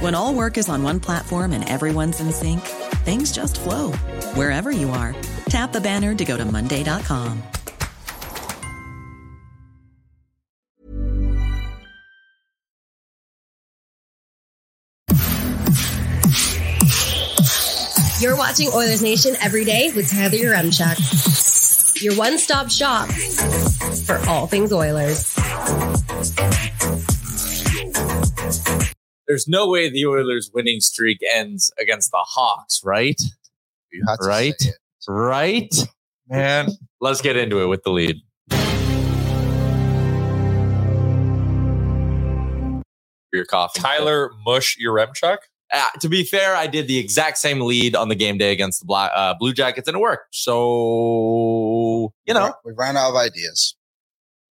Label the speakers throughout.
Speaker 1: When all work is on one platform and everyone's in sync, things just flow wherever you are. Tap the banner to go to Monday.com.
Speaker 2: You're watching Oilers Nation every day with Tyler Yaremchuk, your one stop shop for all things Oilers.
Speaker 3: There's no way the Oilers winning streak ends against the Hawks, right?
Speaker 4: You have
Speaker 3: Right?
Speaker 4: say.
Speaker 3: Right?
Speaker 4: man.
Speaker 3: Let's get into it with the lead. Your coffee.
Speaker 4: Tyler Mush Yaremchuk.
Speaker 3: Uh, to be fair, I did the exact same lead on the game day against the Black, uh, Blue Jackets and it worked. So, you know,
Speaker 5: we ran out of ideas.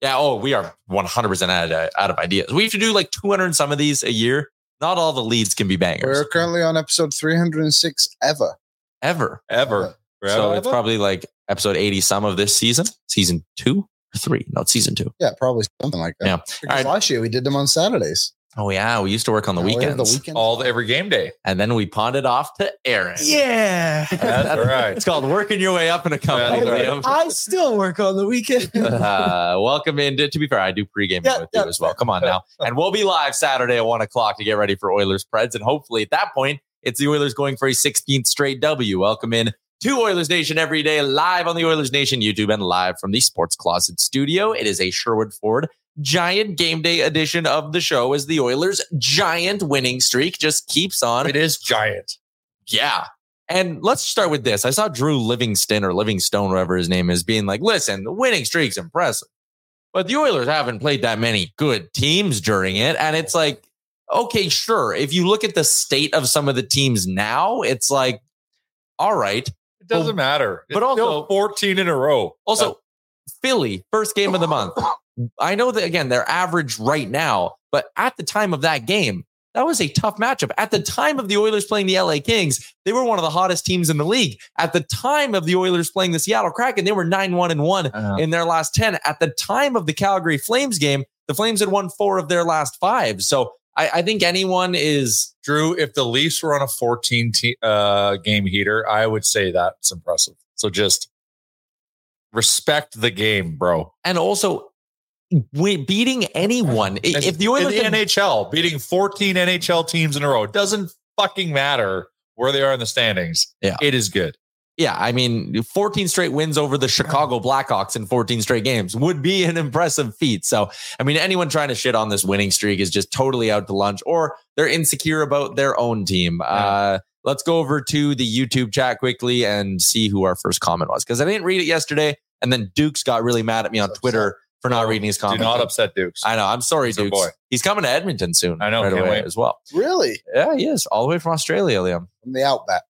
Speaker 3: yeah, oh, we are 100% out of, out of ideas. We have to do like 200 and some of these a year. Not all the leads can be bangers
Speaker 5: We're currently on episode 306 ever.
Speaker 3: ever.
Speaker 4: Ever.
Speaker 3: So it's probably like episode 80 some of this season, season two or three. No, it's season two.
Speaker 5: Yeah, probably something like that.
Speaker 3: Yeah.
Speaker 5: Because
Speaker 3: All right.
Speaker 5: last year we did them on Saturdays.
Speaker 3: Oh, yeah. We used to work on the
Speaker 5: Now we
Speaker 3: weekends.
Speaker 5: The weekend.
Speaker 4: all every game day.
Speaker 3: and then we pawned it off to Aaron.
Speaker 6: Yeah.
Speaker 4: That's right.
Speaker 3: It's called working your way up in a company,
Speaker 4: That's right.
Speaker 6: I still work on the weekend.
Speaker 3: uh, welcome in. To, to be fair, I do pregame
Speaker 6: Yeah,
Speaker 3: with
Speaker 6: yeah.
Speaker 3: you as well. Come on now. And we'll be live Saturday at one o'clock to get ready for Oilers Preds. And hopefully at that point, it's the Oilers going for a 16th straight W. Welcome in to Oilers Nation every day, live on the Oilers Nation YouTube and live from the Sports Closet studio. It is a Sherwood Ford giant game day edition of the show as the Oilers giant winning streak just keeps on
Speaker 4: It is giant.
Speaker 3: yeah. And let's start with this. I saw Drew Livingston or Livingstone, whatever his name is, being like, listen, the winning streak's impressive. But the Oilers haven't played that many good teams during it. And it's like, okay, sure. If you look at the state of some of the teams now, it's like, all right.
Speaker 4: It doesn't matter.
Speaker 3: but
Speaker 4: It's
Speaker 3: also-
Speaker 4: still 14 in a row.
Speaker 3: Also, oh. Philly, first game of the month. I know that again, they're average right now, but at the time of that game, that was a tough matchup. At the time of the Oilers playing the LA Kings, they were one of the hottest teams in the league. At the time of the Oilers playing the Seattle Kraken, they were 9 1 and 1
Speaker 4: Uh-huh.
Speaker 3: in their last 10. At the time of the Calgary Flames game, the Flames had won four of their last five. So I, I think anyone is
Speaker 4: Drew, if the Leafs were on a 14 te- uh, game heater, I would say that's impressive. So just respect the game, bro.
Speaker 3: and also we beating anyone. I- If the Oilers
Speaker 4: in the
Speaker 3: had-
Speaker 4: NHL beating 14 NHL teams in a row, it doesn't fucking matter where they are in the standings.
Speaker 3: Yeah.
Speaker 4: It is good.
Speaker 3: Yeah, I mean, 14 straight wins over the Chicago Blackhawks in 14 straight games would be an impressive feat. So, I mean, anyone trying to shit on this winning streak is just totally out to lunch or they're insecure about their own team. Uh, let's go over to the YouTube chat quickly and see who our first comment was because I didn't read it yesterday. And then Dukes got really mad at me on. Twitter for not reading his comments.
Speaker 4: Do
Speaker 3: comment.
Speaker 4: not upset Dukes.
Speaker 3: I know. I'm sorry,
Speaker 4: He's
Speaker 3: Dukes.
Speaker 4: boy.
Speaker 3: He's coming to Edmonton soon.
Speaker 4: I know,
Speaker 3: right
Speaker 4: can't
Speaker 3: away
Speaker 4: wait.
Speaker 3: as well.
Speaker 5: Really?
Speaker 3: Yeah, he is all the way from Australia, Liam.
Speaker 5: From the outback.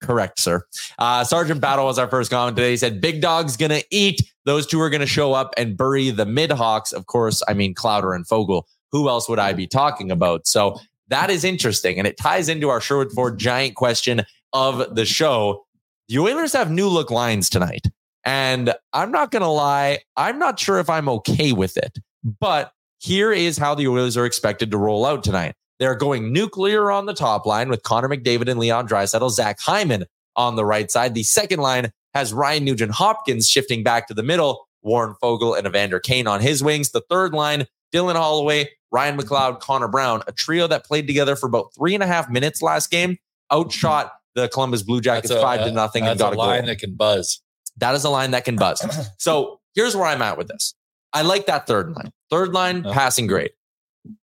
Speaker 3: Correct, sir. Uh, Sergeant Battle was our first comment today. He said, Big Dog's going to eat. Those two are going to show up and bury the mid Hawks. Of course, I mean, Clouder and Foegele. Who else would I be talking about? So that is interesting. And it ties into our Sherwood Ford giant question of the show. The Oilers have new look lines tonight. And I'm not going to lie, I'm not sure if I'm okay with it. But here is how the Oilers are expected to roll out tonight. They're going nuclear on the top line with Connor McDavid and Leon Draisaitl, Zach Hyman on the right side. The second line has Ryan Nugent Hopkins shifting back to the middle, Warren Foegele and Evander Kane on his wings. The third line, Dylan Holloway, Ryan McLeod, Connor Brown, a trio that played together for about three and a half minutes last game, outshot the Columbus Blue Jackets
Speaker 4: a-
Speaker 3: five to nothing and got
Speaker 4: a
Speaker 3: a goal.
Speaker 4: line that can buzz.
Speaker 3: That is a line that can buzz. So here's where I'm at with this. I like that third line. Third line
Speaker 4: Yeah.
Speaker 3: passing grade.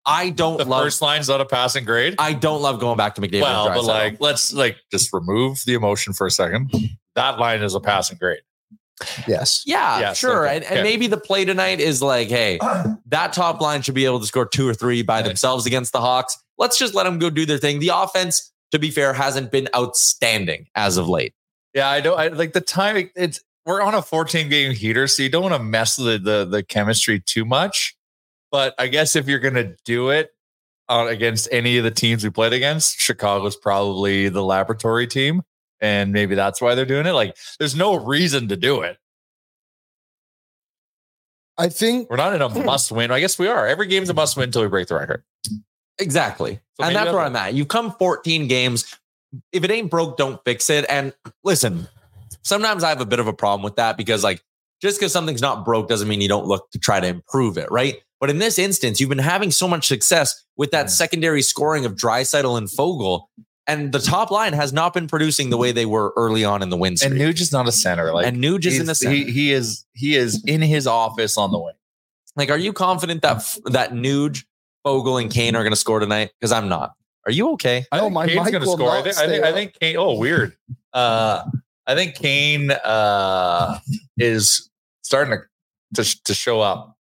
Speaker 3: I don't
Speaker 4: The
Speaker 3: love.
Speaker 4: first line's not a passing grade.
Speaker 3: I don't love going back to McDavid.
Speaker 4: well, but like, let's like just remove the emotion for a second. That line is a passing grade.
Speaker 5: Yes.
Speaker 3: yeah,
Speaker 4: Yes,
Speaker 3: sure.
Speaker 4: okay,
Speaker 3: And, and
Speaker 4: okay.
Speaker 3: maybe the play tonight is like, hey, that top line should be able to score two or three by
Speaker 4: Okay.
Speaker 3: themselves against the Hawks. Let's just let them go do their thing. The offense, to be fair, hasn't been outstanding as of late.
Speaker 4: Yeah, I don't I, like the time. It's we're on a 14 game heater, so you don't want to mess with the the chemistry too much. But I guess if you're gonna do it uh, against any of the teams we played against, Chicago's probably the laboratory team, and maybe that's why they're doing it. Like, there's no reason to do it.
Speaker 5: I think
Speaker 4: We're not in a must win. I guess we are. Every game's a must win until we break the record.
Speaker 3: Exactly.
Speaker 4: So
Speaker 3: and that's
Speaker 4: that's
Speaker 3: where I'm at. You've come 14 games. If it ain't broke, don't fix it. And listen, sometimes I have a bit of a problem with that because, like, just because something's not broke doesn't mean you don't look to try to improve it, right? But in this instance, you've been having so much success with that secondary scoring of Draisaitl and Foegele, and the top line has not been producing the way they were early on in the win
Speaker 4: And
Speaker 3: streak.
Speaker 4: Nuge is not a center. Like,
Speaker 3: and Nuge is in the center.
Speaker 4: he, he is he is in his office on the wing.
Speaker 3: like, are you confident that that Nuge, Foegele, and Kane are going to score tonight? Because I'm not. Are you okay?
Speaker 4: I
Speaker 5: No,
Speaker 4: think
Speaker 5: my
Speaker 4: Kane's
Speaker 5: mic
Speaker 4: going to
Speaker 5: will
Speaker 4: score. I
Speaker 5: not
Speaker 4: think, I think, I think Kane. Oh, weird. Uh, I think Kane uh, is starting to, to to show up.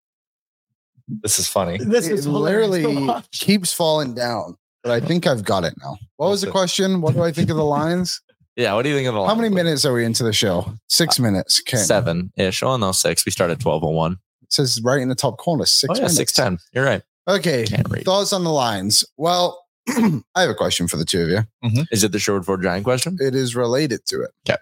Speaker 4: This is funny.
Speaker 6: This
Speaker 5: it
Speaker 6: is hilarious to
Speaker 5: literally keeps falling down. But I think I've got it now. What was the question? What do I think of the lines?
Speaker 3: Yeah. What do you think of the lines?
Speaker 5: How
Speaker 3: line?
Speaker 5: many minutes are we into the show? Six minutes. Okay.
Speaker 3: Seven ish. Oh no, six. We start started twelve oh one.
Speaker 5: It says right in the top corner. Six
Speaker 3: Oh yeah, six ten. You're right.
Speaker 5: Okay.
Speaker 3: Can't.
Speaker 5: Thoughts on the lines? Well, I have a question for the two of you.
Speaker 3: Is it the Sherwood Ford Giant question?
Speaker 5: It is related to it.
Speaker 3: Okay.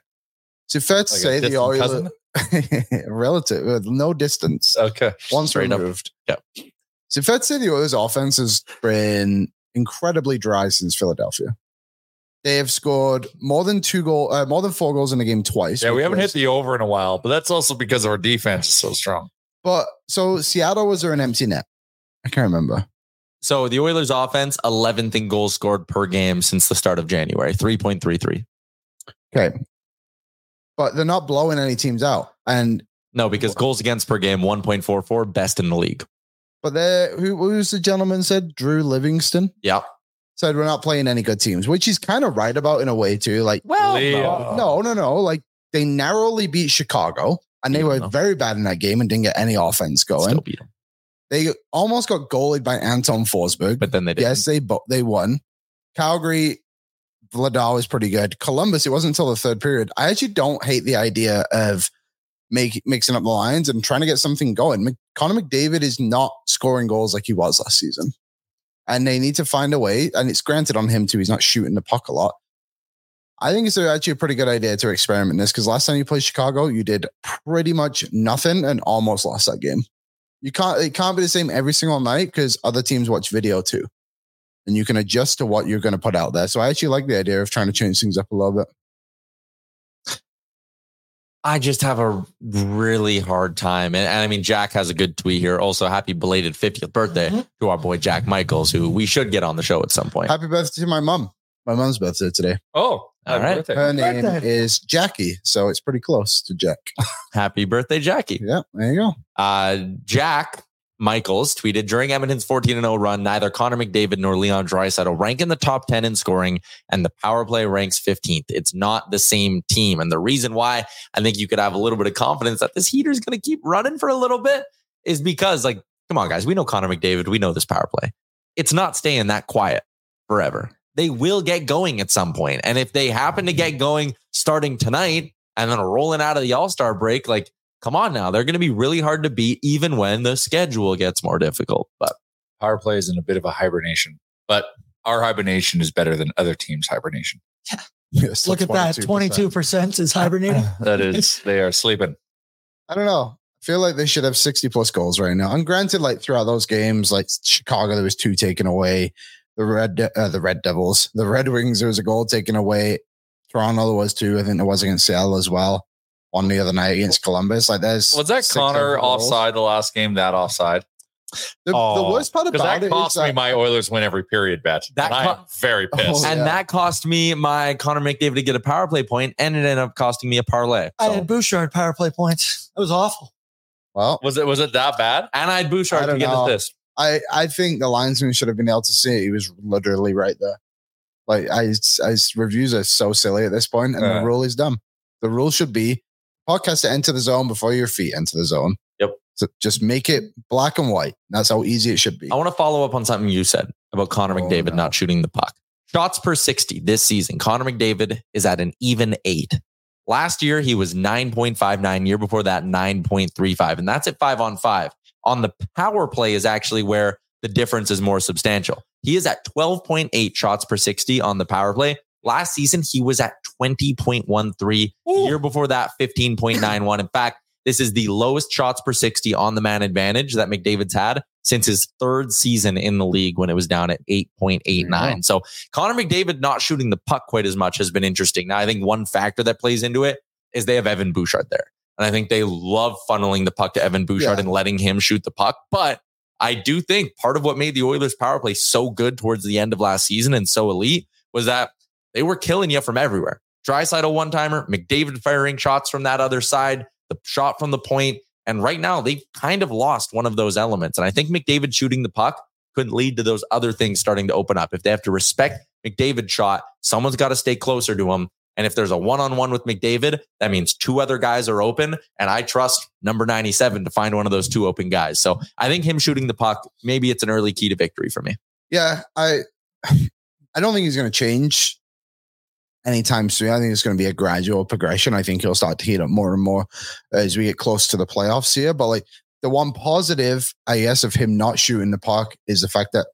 Speaker 5: So it fair to
Speaker 4: Like
Speaker 5: say the Oilers relative with no distance,
Speaker 4: Okay.
Speaker 5: once
Speaker 3: Straight up.
Speaker 5: removed?
Speaker 3: Yep.
Speaker 5: Is it fair to say the Oilers offense has been incredibly dry since Philadelphia? They have scored more than two goal, uh, more than four goals in a game twice.
Speaker 4: Yeah, we haven't
Speaker 5: was-
Speaker 4: hit the over in a while, but that's also because our defense is so strong.
Speaker 5: But so Seattle was there an empty net? I can't remember.
Speaker 3: So the Oilers offense, 11th in goals scored per game since the start of January, 3.33.
Speaker 5: Okay. But they're not blowing any teams out. And
Speaker 3: No, because goals against per game, 1.44, best in the league.
Speaker 5: but they who who's the gentleman said? Drew Livingston
Speaker 3: Yeah.
Speaker 5: said we're not playing any good teams, which he's kind of right about in a way too. Like
Speaker 3: Well,
Speaker 4: Leo.
Speaker 5: no, no, no. Like they narrowly beat Chicago and they were
Speaker 3: no.
Speaker 5: very bad in that game and didn't get any offense going.
Speaker 3: Still beat them.
Speaker 5: They almost got goalied by Anton Forsberg.
Speaker 3: But then they didn't.
Speaker 5: yes, they bo- they won. Calgary, Vladar was pretty good. Columbus, it wasn't until the third period. I actually don't hate the idea of make, mixing up the lines and trying to get something going. Mc, Connor McDavid is not scoring goals like he was last season. And they need to find a way. And it's granted on him too. He's not shooting the puck a lot. I think it's actually a pretty good idea to experiment this because last time you played Chicago, you did pretty much nothing and almost lost that game. You can't it can't be the same every single night because other teams watch video too. And you can adjust to what you're going to put out there. So I actually like the idea of trying to change things up a little bit.
Speaker 3: I just have a really hard time. And, and I mean, Jack has a good tweet here. Also, happy belated 50th birthday
Speaker 5: Mm-hmm.
Speaker 3: to our boy Jack Michaels, who we should get on the show at some point.
Speaker 5: Happy birthday to my mom. My mom's birthday today.
Speaker 4: Oh,
Speaker 3: All right.
Speaker 4: birthday.
Speaker 5: Her name
Speaker 6: birthday.
Speaker 5: is Jackie. So it's pretty close to Jack.
Speaker 3: Happy birthday, Jackie.
Speaker 5: yeah, there you go.
Speaker 3: Uh, Jack Michaels tweeted during Edmonton's 14 0 run, neither Connor McDavid nor Leon Draisaitl rank in the top 10 in scoring, and the power play ranks 15th. It's not the same team. And the reason why I think you could have a little bit of confidence that this heater is going to keep running for a little bit is because, like, come on, guys, we know Connor McDavid, we know this power play. It's not staying that quiet forever. They will get going at some point. And if they happen to get going starting tonight and then rolling out of the All Star break, like, come on now, they're going to be really hard to beat even when the schedule gets more difficult. But
Speaker 4: Power play is in a bit of a hibernation, but our hibernation is better than other teams' hibernation.
Speaker 5: Yes,
Speaker 6: Look at that.
Speaker 5: 22%.
Speaker 6: 22% is hibernating.
Speaker 4: That is, they are sleeping.
Speaker 5: I don't know. I feel like they should have 60 plus goals right now. And granted, like throughout those games, like Chicago, there was two taken away. The Red, uh, the Red Devils, the Red Wings, there was a goal taken away. Toronto, was too. I think there was against Seattle as well. On the other night against Columbus, like there's
Speaker 4: Was that Connor offside the last game? That offside?
Speaker 5: The, the
Speaker 3: Oh,
Speaker 5: worst part
Speaker 4: Because
Speaker 5: about
Speaker 4: that
Speaker 5: it
Speaker 4: cost
Speaker 5: is
Speaker 4: me
Speaker 5: that-
Speaker 4: my Oilers win every period bet.
Speaker 3: That
Speaker 4: and I am very pissed.
Speaker 5: Oh,
Speaker 3: and that cost me my Connor McDavid to get a power play point, and it ended up costing me a parlay.
Speaker 6: I had Bouchard power play points. That was awful.
Speaker 5: well,
Speaker 4: Was it was it that bad?
Speaker 3: and I had
Speaker 5: I
Speaker 3: Bouchard to get
Speaker 5: know.
Speaker 3: assist.
Speaker 5: I I think the linesman should have been able to see it. He was literally right there. Like I, I reviews are so silly at this point, and
Speaker 4: Yeah.
Speaker 5: the rule is dumb. The rule should be puck has to enter the zone before your feet enter the zone.
Speaker 3: Yep.
Speaker 5: So just make it black and white. That's how easy it should be.
Speaker 3: I want to follow up on something you said about Connor
Speaker 5: Oh,
Speaker 3: McDavid
Speaker 5: no.
Speaker 3: not shooting the puck. Shots per 60 this season. Connor McDavid is at an even eight. Last year, he was 9.59. Year before that, 9.35. And that's at five on five. On the power play is actually where the difference is more substantial. He is at 12.8 shots per 60 on the power play. Last season, he was at 20.13. Year before that, 15.91. In fact, this is the lowest shots per 60 on the man advantage that McDavid's had since his third season in the league when it was down at 8.89. So Connor McDavid not shooting the puck quite as much has been interesting. Now, I think one factor that plays into it is they have Evan Bouchard there. And I think they love funneling the puck to Evan Bouchard
Speaker 5: Yeah.
Speaker 3: and letting him shoot the puck. But I do think part of what made the Oilers power play so good towards the end of last season and so elite was that they were killing you from everywhere. Draisaitl one timer, McDavid firing shots from that other side, the shot from the point. And right now they've kind of lost one of those elements. And I think McDavid shooting the puck could lead to those other things starting to open up. If they have to respect McDavid's shot, someone's got to stay closer to him. And if there's a one on one with McDavid, that means two other guys are open. And I trust number 97 to find one of those two open guys. So I think him shooting the puck, maybe it's an early key to victory for me.
Speaker 5: Yeah, I I don't think he's going to change anytime soon. I think it's going to be a gradual progression. I think he'll start to heat up more and more as we get close to the playoffs here. But like the one positive, I guess, of him not shooting the puck is the fact that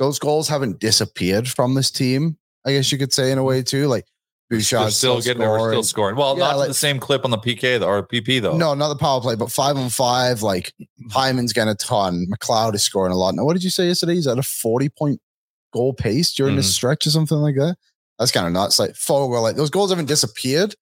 Speaker 5: those goals haven't disappeared from this team. I guess you could say in a way too. Like
Speaker 4: They're
Speaker 5: Bouchard's
Speaker 4: still getting, they're still
Speaker 5: scoring.
Speaker 4: scoring. Well,
Speaker 5: Yeah,
Speaker 4: not
Speaker 5: like-
Speaker 4: the same clip on the PK or PP though.
Speaker 5: No, not the power play, but five on five. Like Hyman's getting a ton. McLeod is scoring a lot. Now, what did you say yesterday? He's at a 40 point goal pace during this
Speaker 3: Mhm.
Speaker 5: stretch or something like that. That's kind of nuts. Like Foegele, like those goals haven't disappeared,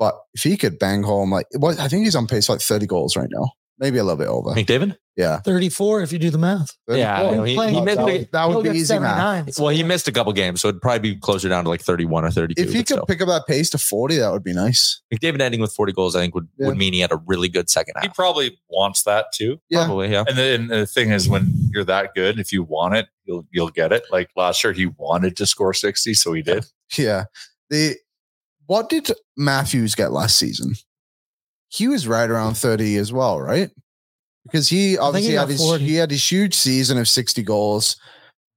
Speaker 5: but if he could bang home, like what I think he's on pace for like 30 goals right now, maybe a little bit over.
Speaker 3: McDavid?
Speaker 5: Yeah.
Speaker 6: 34 if you do the math.
Speaker 3: Yeah,
Speaker 5: 34.
Speaker 3: no, he- he missed
Speaker 5: that, would, that would be easy math.
Speaker 6: 79.
Speaker 3: Well, he missed a couple games, so it'd probably be closer down to like 31 or 32.
Speaker 5: If he could
Speaker 3: still.
Speaker 5: pick up that pace to 40, that would be nice.
Speaker 3: McDavid ending with 40 goals, I think would,
Speaker 5: Yeah.
Speaker 3: would mean he had a really good second half.
Speaker 4: he probably wants that too.
Speaker 5: Yeah.
Speaker 3: Probably, yeah.
Speaker 4: And the, and the thing is, when you're that good, if you want it, you'll you'll get it. Like last year, he wanted to score sixty, so he did.
Speaker 5: Yeah. The what did Matthews get last season? He was right around 30 as well, right? Because he
Speaker 6: he
Speaker 5: obviously
Speaker 6: got
Speaker 5: had his
Speaker 6: 40.
Speaker 5: he had his huge season of 60 goals.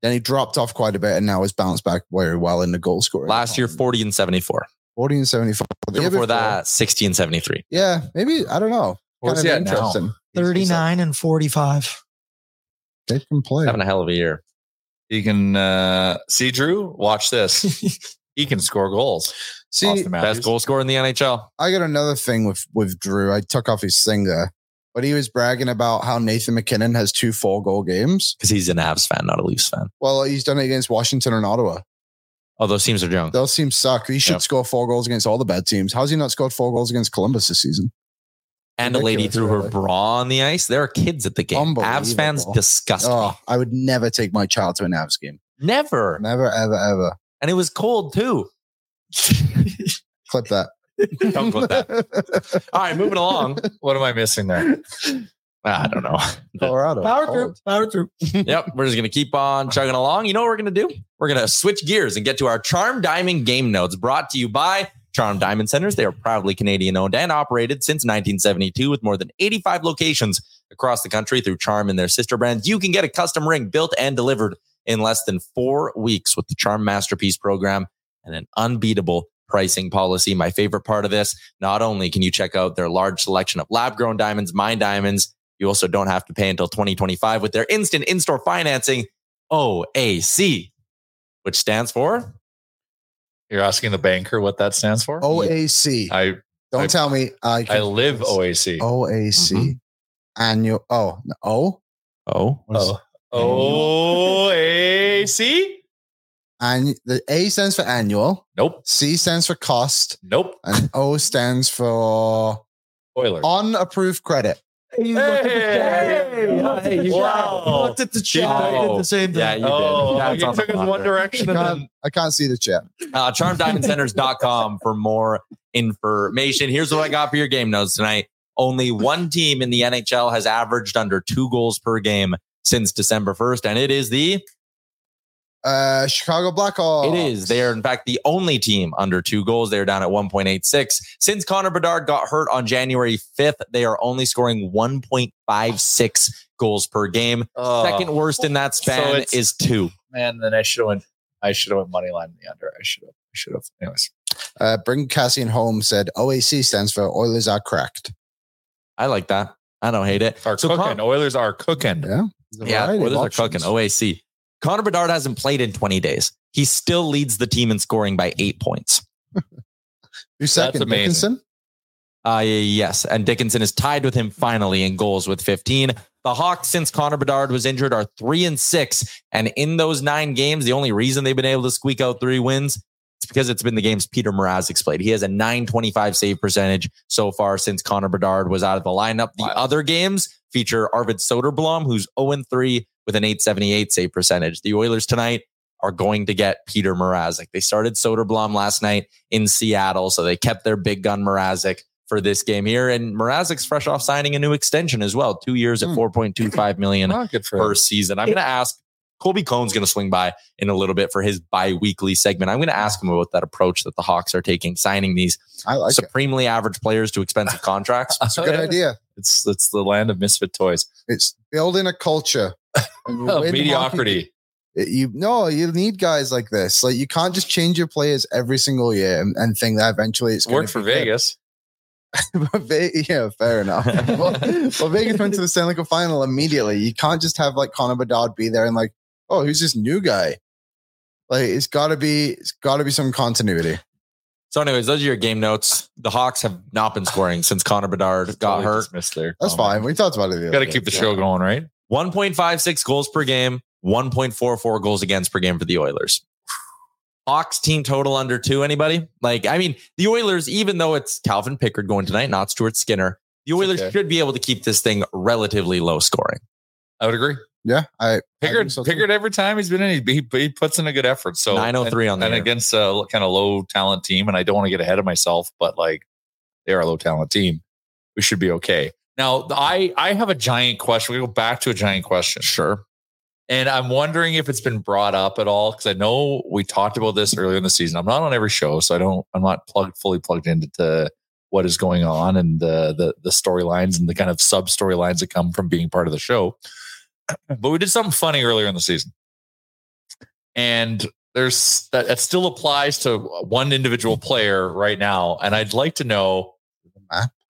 Speaker 5: Then he dropped off quite a bit and now has bounced back very well in the goal scoring.
Speaker 3: Last year, 40 and 74.
Speaker 5: 40 and 75. The
Speaker 3: Year
Speaker 5: year
Speaker 3: before that, 60 and 73.
Speaker 5: Yeah, maybe I don't know.
Speaker 4: Where's
Speaker 5: Kind of
Speaker 4: at now?
Speaker 5: interesting. He's- he's
Speaker 6: 39 and 45.
Speaker 5: They can play.
Speaker 3: Having a hell of a year.
Speaker 4: You can uh, see Drew. Watch this. he can score goals.
Speaker 5: See,
Speaker 4: Auston Matthews.
Speaker 3: Best goal scorer in the NHL.
Speaker 5: I got another thing with with Drew. I took off his thing there, but he was bragging about how Nathan MacKinnon has two four goal games.
Speaker 3: Because he's an Avs fan, not a Leafs fan.
Speaker 5: Well, he's done it against Washington and Ottawa.
Speaker 3: Oh, those teams are young.
Speaker 5: Those teams suck. He should
Speaker 3: Yep.
Speaker 5: score four goals against all the bad teams. How's he not scored four goals against Columbus this season?
Speaker 3: And a lady
Speaker 5: ridiculous,
Speaker 3: threw her
Speaker 5: really.
Speaker 3: bra on the ice. There are kids at the game. Avs fans
Speaker 5: Unbelievable.
Speaker 3: disgust oh, me.
Speaker 5: Oh, I would never take my child to an Avs game.
Speaker 3: Never.
Speaker 5: Never, ever, ever.
Speaker 3: And it was cold too.
Speaker 5: Clip that.
Speaker 3: Don't clip that. All right, moving along.
Speaker 4: What am I missing there?
Speaker 3: Ah, I don't know.
Speaker 5: Colorado.
Speaker 6: Power
Speaker 5: Cold.
Speaker 6: through. Power through.
Speaker 3: yep, we're just gonna keep on chugging along. You know what we're gonna do? We're gonna switch gears and get to our Charm Diamond game notes brought to you by Charm Diamond Centers. They are proudly Canadian owned and operated since 1972 with more than 85 locations across the country through Charm and their sister brands. You can get a custom ring built and delivered in less than four weeks with the Charm Masterpiece program and an unbeatable pricing policy. My favorite part of this, not only can you check out their large selection of lab grown diamonds, mine diamonds, you also don't have to pay until 2025 with their instant in store financing, OAC, which stands for
Speaker 4: You're asking the banker what that stands for?
Speaker 5: OAC.
Speaker 4: I
Speaker 5: Don't
Speaker 4: I-
Speaker 5: tell me. I,
Speaker 4: I live OAC.
Speaker 5: OAC.
Speaker 3: Mhm.
Speaker 5: Annual. Oh, no, O.
Speaker 3: Oh,
Speaker 4: Oh, OAC?
Speaker 5: And the A stands for annual.
Speaker 4: Nope.
Speaker 5: C stands for cost,
Speaker 4: Nope.
Speaker 5: and O stands for
Speaker 4: Oilers.
Speaker 5: unapproved credit.
Speaker 6: You looked at the chat.
Speaker 4: Hey!
Speaker 6: You looked at the chat.
Speaker 4: Wow.
Speaker 6: You looked at the chat. I did the same thing.
Speaker 3: Yeah, you
Speaker 4: oh,
Speaker 3: did. That's
Speaker 4: you
Speaker 3: on
Speaker 4: took
Speaker 3: the
Speaker 4: us one direction
Speaker 5: I
Speaker 4: and
Speaker 5: can't,
Speaker 4: then
Speaker 5: I can't see the chat.
Speaker 3: uh, charmdiamondcenters.com for more information. Here's what I got for your game notes tonight. Only one team in the NHL has averaged under two goals per game since December 1st, and it is the
Speaker 5: Uh, Chicago Blackhawks.
Speaker 3: It is. They are, in fact, the only team under two goals. They're down at 1.86. Since Connor Bedard got hurt on January 5th, they are only scoring 1.56 goals per game.
Speaker 4: Oh,
Speaker 3: Second worst in that
Speaker 4: So
Speaker 3: span
Speaker 4: it's-
Speaker 3: is two.
Speaker 4: man, then I should have went. I should have went money line in the under. I should have. I should have. Anyways,
Speaker 5: Uh, Bring Cassian home said OAC stands for Oilers are cracked.
Speaker 3: I like that. I don't hate it.
Speaker 4: are
Speaker 3: So
Speaker 4: cooking.
Speaker 3: Con-
Speaker 4: Oilers are cooking.
Speaker 5: Yeah. There's a
Speaker 3: yeah,
Speaker 5: variety of
Speaker 3: Oilers are
Speaker 5: options.
Speaker 3: cooking. OAC. Connor Bedard hasn't played in 20 days. He still leads the team in scoring by eight points.
Speaker 5: Who's second?
Speaker 4: amazing.
Speaker 5: Dickinson?
Speaker 3: Uh, yes. And Dickinson is tied with him finally in goals with 15. The Hawks, since Connor Bedard was injured, are three and six. And in those nine games, the only reason they've been able to squeak out three wins is because it's been the games Petr Mrazek's played. He has a 925 save percentage so far since Connor Bedard was out of the lineup. The
Speaker 4: Wow.
Speaker 3: other games feature Arvid Soderblom, who's 0 3 with an 878 save percentage. The Oilers tonight are going to get Petr Mrazek. They started Soderblom last night in Seattle, so they kept their big gun Mrazek for this game here. And Mrazek's fresh off signing a new extension as well, two years at
Speaker 5: Hmm.
Speaker 3: 4.25 million
Speaker 4: for
Speaker 3: per
Speaker 4: him.
Speaker 3: season. I'm going to ask Colby Cohen's going to swing by in a little bit for his bi-weekly segment. I'm going to ask him about that approach that the Hawks are taking, signing these
Speaker 5: like it.
Speaker 3: supremely average players to expensive contracts.
Speaker 5: It's a good idea.
Speaker 4: It's it's the land of misfit toys.
Speaker 5: It's building a culture.
Speaker 4: Of mediocrity.
Speaker 5: hockey- You no, you need guys like this. Like you can't just change your players every single year and, and think that eventually it's
Speaker 4: worked for. Vegas.
Speaker 5: Yeah, fair enough. well, well, Vegas went to the Stanley Cup final immediately. You can't just have like Connor Bedard be there and like, oh, who's this new guy? Like it's got to be, it's got to be some continuity.
Speaker 3: So, anyways, those are your game notes. The Hawks have not been scoring since Connor Bedard got
Speaker 4: Totally
Speaker 3: hurt.
Speaker 4: dismissed there.
Speaker 5: That's
Speaker 4: Oh,
Speaker 5: fine. We talked about it. the
Speaker 4: Got to
Speaker 5: other
Speaker 4: keep the
Speaker 5: day.
Speaker 4: show going, right?
Speaker 3: 1.56 goals per game, 1.44 goals against per game for the Oilers. Hawks team total under two. Anybody? Like, I mean, the Oilers, even though it's Calvin Pickard going tonight, not Stuart Skinner, the Oilers
Speaker 4: okay.
Speaker 3: should be able to keep this thing relatively low scoring.
Speaker 4: I would agree.
Speaker 5: Yeah, I I
Speaker 4: Pickard,
Speaker 5: think so.
Speaker 4: Pickard every time he's been in, he, he, he puts in a good effort. So
Speaker 3: 903 on the
Speaker 4: and
Speaker 3: year.
Speaker 4: against a kind of low talent team. And I don't want to get ahead of myself, but like they are a low talent team. We should be okay. Now, I I have a giant question. We go back to a giant question.
Speaker 3: Sure.
Speaker 4: And I'm wondering if it's been brought up at all because I know we talked about this earlier in the season. I'm not on every show, so I don't. I'm not plugged fully plugged into to what is going on and the the, the storylines and the kind of sub storylines that come from being part of the show. But we did something funny earlier in the season, and there's that, that still applies to one individual player right now. And I'd like to know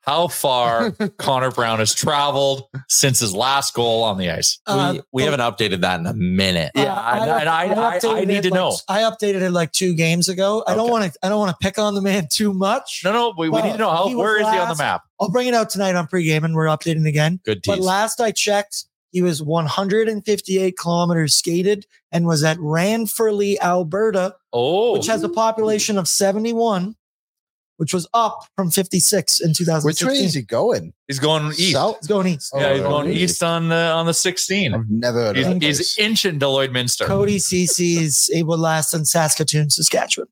Speaker 4: how far Connor Brown has traveled since his last goal on the ice.
Speaker 6: Uh,
Speaker 3: we we haven't updated that in a minute.
Speaker 4: Yeah, and- and I- I- I
Speaker 6: updated
Speaker 4: need to
Speaker 6: like-
Speaker 4: know.
Speaker 6: I updated it like two games ago. I don't want to. I don't want to pick on the man too much.
Speaker 4: No, no, we, we need to know how.
Speaker 6: he was
Speaker 4: Where is he on the map?
Speaker 6: I'll bring it out tonight on pregame, and we're updating again.
Speaker 3: Good
Speaker 6: But last I checked, he was 158 kilometers skated and was at Ranfurly, Alberta,
Speaker 4: Oh,
Speaker 6: which has a population of 71, which was up from 56 in
Speaker 5: Which
Speaker 6: 2016.
Speaker 5: way is he going?
Speaker 4: he's going east.
Speaker 5: South?
Speaker 6: It's going east.
Speaker 4: Yeah, he's
Speaker 5: Oh,
Speaker 4: going
Speaker 5: east.
Speaker 4: east on the on the 16.
Speaker 5: I've never heard
Speaker 4: He's,
Speaker 5: of
Speaker 4: he's inching to Lloydminster.
Speaker 6: Cody Ceci is able to last in Saskatoon, Saskatchewan.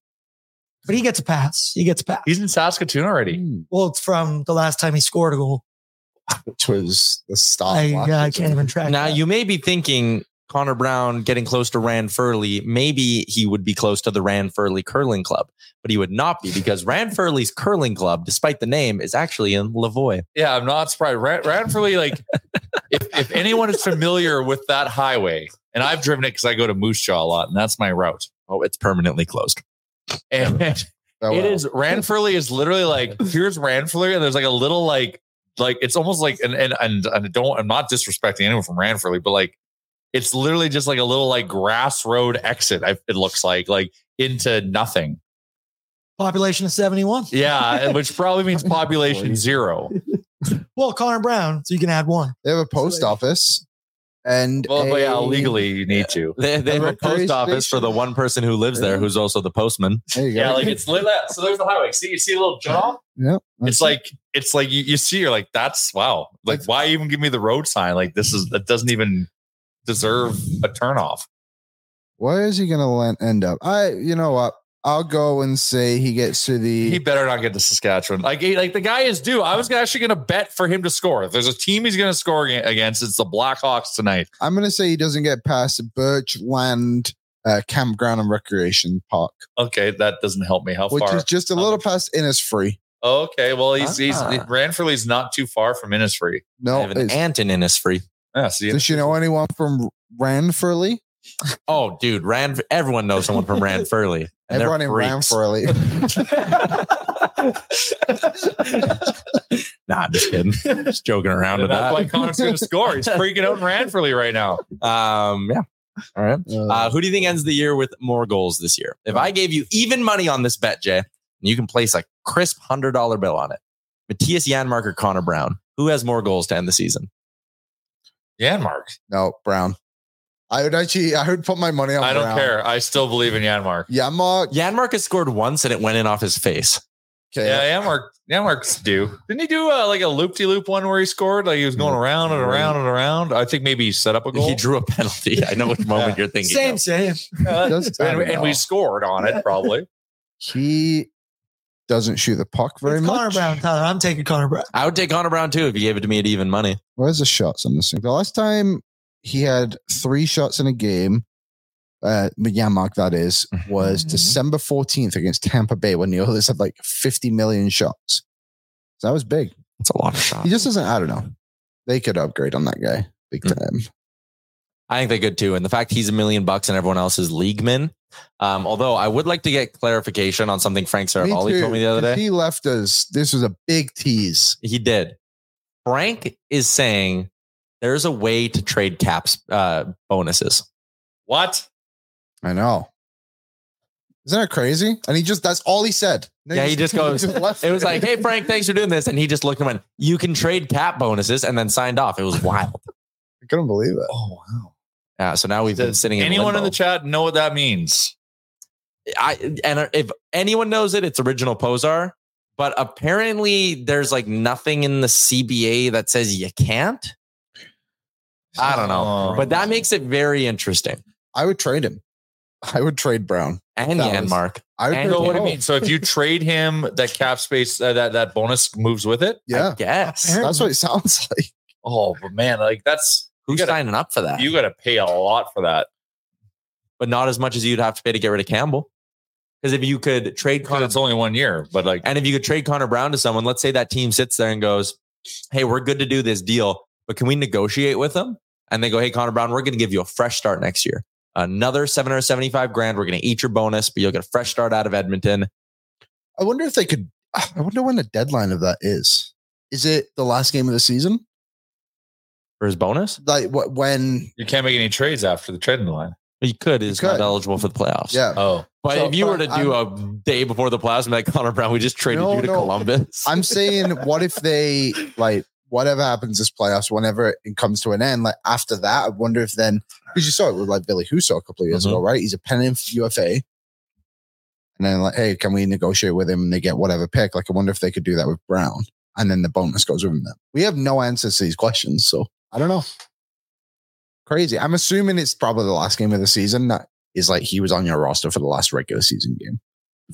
Speaker 6: But he gets a pass. He gets a pass.
Speaker 4: He's in Saskatoon already.
Speaker 5: Hmm.
Speaker 6: well, it's from the last time he scored a goal.
Speaker 5: Which was the start.
Speaker 6: I, yeah, I can't even track.
Speaker 3: Now
Speaker 6: that.
Speaker 3: you may be thinking Connor Brown getting close to Ranfurly, maybe he would be close to the Ranfurly Curling Club, but he would not be because Ranfurly's Curling Club, despite the name, is actually in Lavoy.
Speaker 4: Yeah, I'm not surprised. Ran- Ranfurly, like, if, if anyone is familiar with that highway, and I've driven it because I go to Moose Jaw a lot, and that's my route.
Speaker 3: Oh, it's permanently closed.
Speaker 4: And
Speaker 5: Oh,
Speaker 4: it
Speaker 5: well.
Speaker 4: is Ranfurly is literally like here's Ranfurly, and there's like a little like like it's almost like and and and, and I don't I'm not disrespecting anyone from Ranfurly, but like it's literally just like a little like grass road exit. It looks like like into nothing.
Speaker 6: Population of 71.
Speaker 4: Yeah, which probably means population zero.
Speaker 6: Well, Connor Brown, so you can add one.
Speaker 5: They have a post office, and
Speaker 4: Well, but yeah, legally you need to.
Speaker 3: They, they have a
Speaker 5: recreation
Speaker 3: post office for the one person who lives there, who's also the postman.
Speaker 5: There you go.
Speaker 4: Yeah, like it's lit up. So there's the highway. See, you see a little jump.
Speaker 5: yeah.
Speaker 4: It's like it's like you, you see, you're like, that's wow. Like, why even give me the road sign? Like, this is that doesn't even deserve a turnoff.
Speaker 5: where is he going to end up? I, you know what? I'll go and say he gets to the.
Speaker 4: He better not get to Saskatchewan. Like, he- like the guy is due. I was actually going to bet for him to score. If there's a team he's going to score against, it's the Blackhawks tonight.
Speaker 5: I'm going to say he doesn't get past Birchland uh, Campground and Recreation Park,
Speaker 4: Okay, that doesn't help me. How
Speaker 5: which
Speaker 4: far?
Speaker 5: is just a little past Innisfree.
Speaker 4: Okay, well, he's he's
Speaker 3: Ah.
Speaker 4: Ranfurly's not too far from Innisfree.
Speaker 3: I
Speaker 5: No,
Speaker 3: have an
Speaker 5: it's-
Speaker 3: aunt in Innisfree.
Speaker 4: Yeah, see,
Speaker 5: does she know anyone from Ranfurly?
Speaker 3: Oh, dude, Rand. Everyone knows someone from Ranfurly. And they're
Speaker 5: Everyone in
Speaker 3: freaks.
Speaker 5: Ranfurly.
Speaker 3: nah, just kidding. just joking around with
Speaker 4: that's why
Speaker 3: that.
Speaker 4: Connor's going to score. He's freaking out in Ranfurly right now.
Speaker 3: Um, yeah. All right. Uh, who do you think ends the year with more goals this year? If I gave you even money on this bet, Jay, and you can place a crisp hundred dollar bill on it, Mattias Janmark or Connor Brown, who has more goals to end the season?
Speaker 4: Janmark.
Speaker 5: no, Brown. I would actually, I would put my money on
Speaker 4: I don't
Speaker 5: Brown.
Speaker 4: care. I still believe in Janmark.
Speaker 5: Yeah, Mark.
Speaker 3: Janmark has scored once and it went in off his face.
Speaker 5: Okay.
Speaker 4: Yeah, Janmark. Janmark's due. Didn't he do uh, like a loop de loop one where he scored? Like he was going around and around and around. I think maybe he set up a goal.
Speaker 3: He drew a penalty. I know which moment you're thinking.
Speaker 6: Same,
Speaker 3: of.
Speaker 6: same.
Speaker 4: Uh, and, and we scored on it probably.
Speaker 5: He doesn't shoot the puck very
Speaker 6: It's
Speaker 5: much.
Speaker 6: Connor Brown, Tyler. I'm taking Connor Brown.
Speaker 3: I would take Connor Brown too if you gave it to me at even money.
Speaker 5: Where's the shots on this thing? The last time he had three shots in a game, uh, Janmark that is, was
Speaker 6: Mhm.
Speaker 5: December 14th against Tampa Bay when the others had like 50 million shots. So that was big.
Speaker 3: That's a lot of shots.
Speaker 5: He just doesn't, I don't know. They could upgrade on that guy big
Speaker 3: Mm.
Speaker 5: time.
Speaker 3: I think they could too. And the fact he's a million bucks and everyone else is leagueman. Um, although I would like to get clarification on something Frank Seravalli told me the other day.
Speaker 5: He left us. This was a big tease.
Speaker 3: He did. Frank is saying there's a way to trade caps uh, bonuses.
Speaker 4: What?
Speaker 5: I know. Isn't that crazy? And he just, that's all he said. Then
Speaker 3: yeah, he just goes.
Speaker 5: left
Speaker 3: it was like, "Hey Frank, thanks for doing this," and he just looked and went, "You can trade cap bonuses," and then signed off. It was wild.
Speaker 5: I couldn't believe it.
Speaker 4: Oh wow.
Speaker 3: Yeah, so now we've been sitting. In
Speaker 4: anyone in
Speaker 3: limbo.
Speaker 4: the chat know what that means?
Speaker 3: I and if anyone knows it, it's original Posar. But apparently, there's like nothing in the CBA that says you can't. I don't know,
Speaker 4: Oh.
Speaker 3: but that makes it very interesting.
Speaker 5: I would trade him. I would trade Brown.
Speaker 3: And
Speaker 5: That was-
Speaker 3: Yanmark,
Speaker 5: I would
Speaker 3: And
Speaker 5: trade
Speaker 4: what
Speaker 5: I
Speaker 4: mean? So if you trade him, that cap space, uh, that that bonus moves with it.
Speaker 5: Yeah,
Speaker 3: I guess.
Speaker 5: that's what it sounds like.
Speaker 4: Oh, but man, like that's
Speaker 3: Who's
Speaker 4: you gotta,
Speaker 3: signing up for that?
Speaker 4: you got to pay a lot for that.
Speaker 3: but not as much as you'd have to pay to get rid of Campbell. Because if you could trade
Speaker 4: Because
Speaker 3: Connor,
Speaker 4: it's only one year, but like
Speaker 3: and if you could trade Connor Brown to someone, let's say that team sits there and goes, "Hey, we're good to do this deal, but can we negotiate with them?" And they go, "Hey, Connor Brown, we're going to give you a fresh start next year, another seven hundred seventy-five grand. We're going to eat your bonus, but you'll get a fresh start out of Edmonton."
Speaker 5: I wonder if they could. Ah, I wonder when the deadline of that is. Is it the last game of the season?
Speaker 3: for his bonus.
Speaker 5: Like what? When?
Speaker 4: you can't make any trades after the trading line.
Speaker 3: You could is not eligible for the playoffs.
Speaker 5: Yeah,
Speaker 4: Oh,
Speaker 3: but
Speaker 5: So,
Speaker 3: if you were to
Speaker 5: but
Speaker 3: do a day before the playoffs, and be like Connor Brown, we just traded
Speaker 5: No,
Speaker 3: you to
Speaker 5: no.
Speaker 3: Columbus.
Speaker 5: I'm saying, what if they like whatever happens this playoffs, whenever it comes to an end, like after that, I wonder if then because you saw it with like Billy Huso a couple of years
Speaker 3: Mhm.
Speaker 5: ago, right? He's a pennant UFA. And then like, hey, can we negotiate with him and they get whatever pick? Like, I wonder if they could do that with Brown. And then the bonus goes with him. Then. We have no answers to these questions. So I don't know. Crazy. I'm assuming it's probably the last game of the season that is like he was on your roster for the last regular season game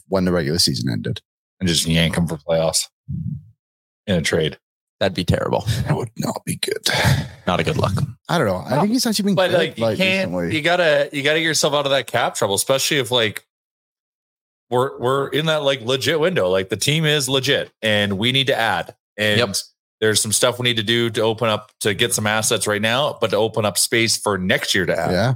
Speaker 5: when the regular season ended.
Speaker 4: and just yank him for playoffs in a trade.
Speaker 3: That'd be terrible.
Speaker 5: That would not be good.
Speaker 3: Not a good look.
Speaker 5: I don't know. I think he's actually been
Speaker 4: But
Speaker 5: good,
Speaker 4: like you can't
Speaker 5: recently.
Speaker 4: you gotta you gotta get yourself out of that cap trouble, especially if like we're we're in that like legit window. Like the team is legit and we need to add. And
Speaker 3: Yep.
Speaker 4: there's some stuff we need to do to open up to get some assets right now, but to open up space for next year to add.
Speaker 5: yeah.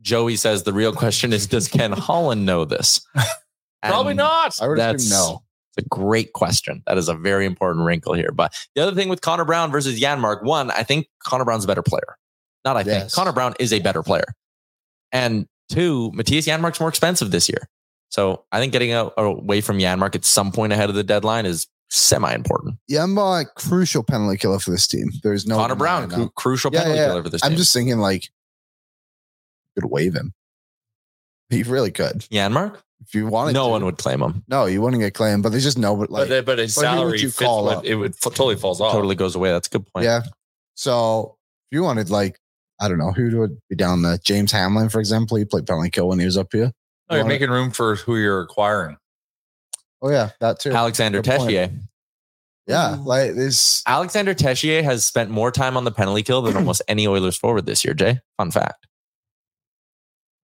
Speaker 3: Joey says the real question is Does Ken Holland know this?
Speaker 4: Probably not.
Speaker 5: I would
Speaker 3: That's
Speaker 5: assume no.
Speaker 3: It's a great question. That is a very important wrinkle here. But the other thing with Connor Brown versus Janmark, one, I think Connor Brown's a better player. Not I think. Connor Brown is a better player. And two, Mattias Janmark's more expensive this year. So I think getting away from Janmark at some point ahead of the deadline is semi important.
Speaker 5: Yamba, crucial penalty killer for this team. There's no
Speaker 3: Connor Brown, cru- crucial
Speaker 5: Yeah,
Speaker 3: penalty
Speaker 5: yeah.
Speaker 3: killer for this team.
Speaker 5: I'm just thinking like could waive him. He really could.
Speaker 3: Janmark?
Speaker 5: If you wanted
Speaker 3: No
Speaker 5: to.
Speaker 3: one would claim him.
Speaker 5: No, you wouldn't get claimed, but there's just no but like
Speaker 4: but but his
Speaker 5: but who would
Speaker 4: salary
Speaker 5: you
Speaker 4: fits
Speaker 5: call
Speaker 4: what- it would f- totally falls off.
Speaker 3: Totally goes away. That's a good point.
Speaker 5: Yeah. So if you wanted like I don't know who would be down the James Hamblin, for example. He played penalty kill when he was up here.
Speaker 4: No, you're
Speaker 5: wanna-
Speaker 4: making room for who you're acquiring.
Speaker 5: Oh yeah, that too.
Speaker 3: Alexander
Speaker 5: Good point.
Speaker 3: Tessier.
Speaker 5: yeah, like this.
Speaker 3: Alexander Tessier has spent more time on the penalty kill than almost any Oilers forward this year. Jay, fun fact.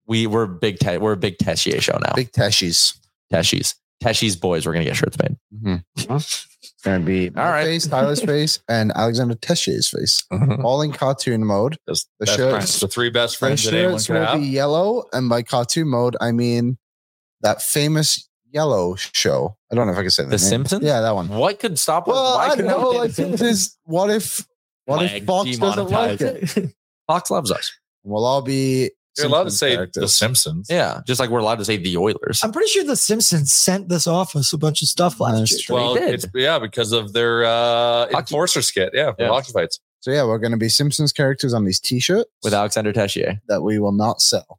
Speaker 3: We we're big te- we're a big Tessier show now.
Speaker 5: Big Teshies.
Speaker 3: Teshies, Tessier's boys. We're gonna get shirts made. Mm-hmm.
Speaker 5: It's gonna be
Speaker 3: All
Speaker 5: my
Speaker 3: right.
Speaker 5: face, Tyler's face, and Alexander Teshier's face, mm-hmm. all in cartoon mode.
Speaker 4: That's,
Speaker 5: The shirts-
Speaker 4: friends. the three best friends that anyone
Speaker 5: shirts
Speaker 4: could
Speaker 5: will
Speaker 4: have.
Speaker 5: be yellow, and by cartoon mode, I mean that famous yellow show. I don't know if I can say that.
Speaker 3: The
Speaker 5: name.
Speaker 3: Simpsons?
Speaker 5: Yeah, that one.
Speaker 3: What could stop us?
Speaker 5: Well,
Speaker 3: Why
Speaker 5: I don't know.
Speaker 3: we
Speaker 5: Like, this what if what
Speaker 3: Flag
Speaker 5: if Fox doesn't like it?
Speaker 3: Fox loves us.
Speaker 5: We'll all be.
Speaker 4: You're allowed to say
Speaker 5: characters.
Speaker 4: the Simpsons.
Speaker 3: Yeah, just like we're allowed to say the Oilers.
Speaker 6: I'm pretty sure the Simpsons sent this office a bunch of stuff last
Speaker 5: That's
Speaker 6: year.
Speaker 5: true.
Speaker 4: Well,
Speaker 3: They did.
Speaker 4: it's yeah because of their uh,
Speaker 3: Hockey.
Speaker 4: enforcer skit. Yeah, for
Speaker 3: Yeah.
Speaker 4: hockey fights.
Speaker 5: So yeah, we're going to be Simpsons characters on these T-shirts
Speaker 3: with Alexander Tessier.
Speaker 5: that we will not sell.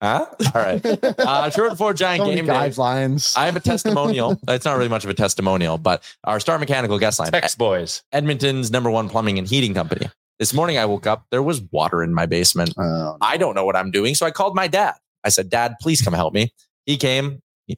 Speaker 3: Huh? All right. Uh, short for giant
Speaker 5: So many
Speaker 3: game day.
Speaker 5: guidelines.
Speaker 3: I have a testimonial. It's not really much of a testimonial, but our Star Mechanical guest line,
Speaker 4: Tex boys.
Speaker 3: Edmonton's number one plumbing and heating company. This morning I woke up, there was water in my basement.
Speaker 5: Uh,
Speaker 3: I don't know what I'm doing. So I called my dad. I said, Dad, please come help me. He came, he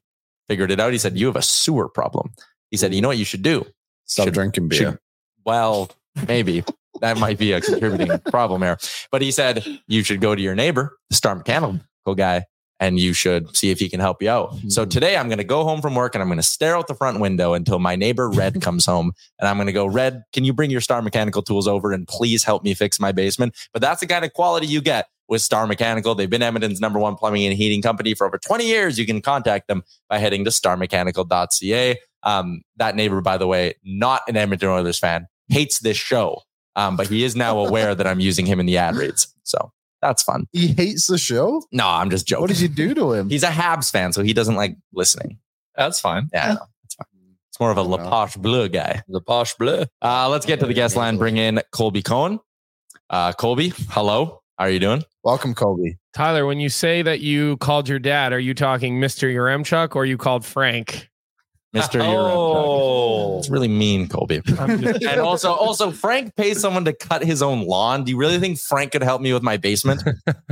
Speaker 3: figured it out. He said, You have a sewer problem. He said, You know what you should do?
Speaker 5: stop
Speaker 3: should-
Speaker 5: drinking beer.
Speaker 3: should- Well, maybe that might be a contributing problem here. But he said, You should go to your neighbor, the Star Mechanical guy, and you should see if he can help you out. So today I'm going to go home from work and I'm going to stare out the front window until my neighbor Red comes home. And I'm going to go, Red, can you bring your Star Mechanical tools over and please help me fix my basement? But that's the kind of quality you get with Star Mechanical. They've been Edmonton's number one plumbing and heating company for over 20 years. You can contact them by heading to starmechanical.ca. Um, that neighbor, by the way, not an Edmonton Oilers fan, hates this show. Um, but he is now aware that I'm using him in the ad reads. So that's fun.
Speaker 5: He hates the show.
Speaker 3: No, I'm just joking.
Speaker 5: What did you do to him?
Speaker 3: He's a Habs fan, so he doesn't like listening.
Speaker 4: That's fine.
Speaker 3: Yeah, I know. It's fine. It's more of a La
Speaker 5: Yeah.
Speaker 3: Poche Bleu guy.
Speaker 4: The posh bleu.
Speaker 3: Uh, let's get to the guest line. Bring in Colby Cohen. Uh, Colby, hello. How are you doing?
Speaker 5: Welcome, Colby.
Speaker 7: Tyler, when you say that you called your dad, are you talking Mr. Yaremchuk or you called Frank?
Speaker 3: Mr.
Speaker 4: Oh.
Speaker 3: It's really mean, Colby. And also, also, Frank pays someone to cut his own lawn. Do you really think Frank could help me with my basement?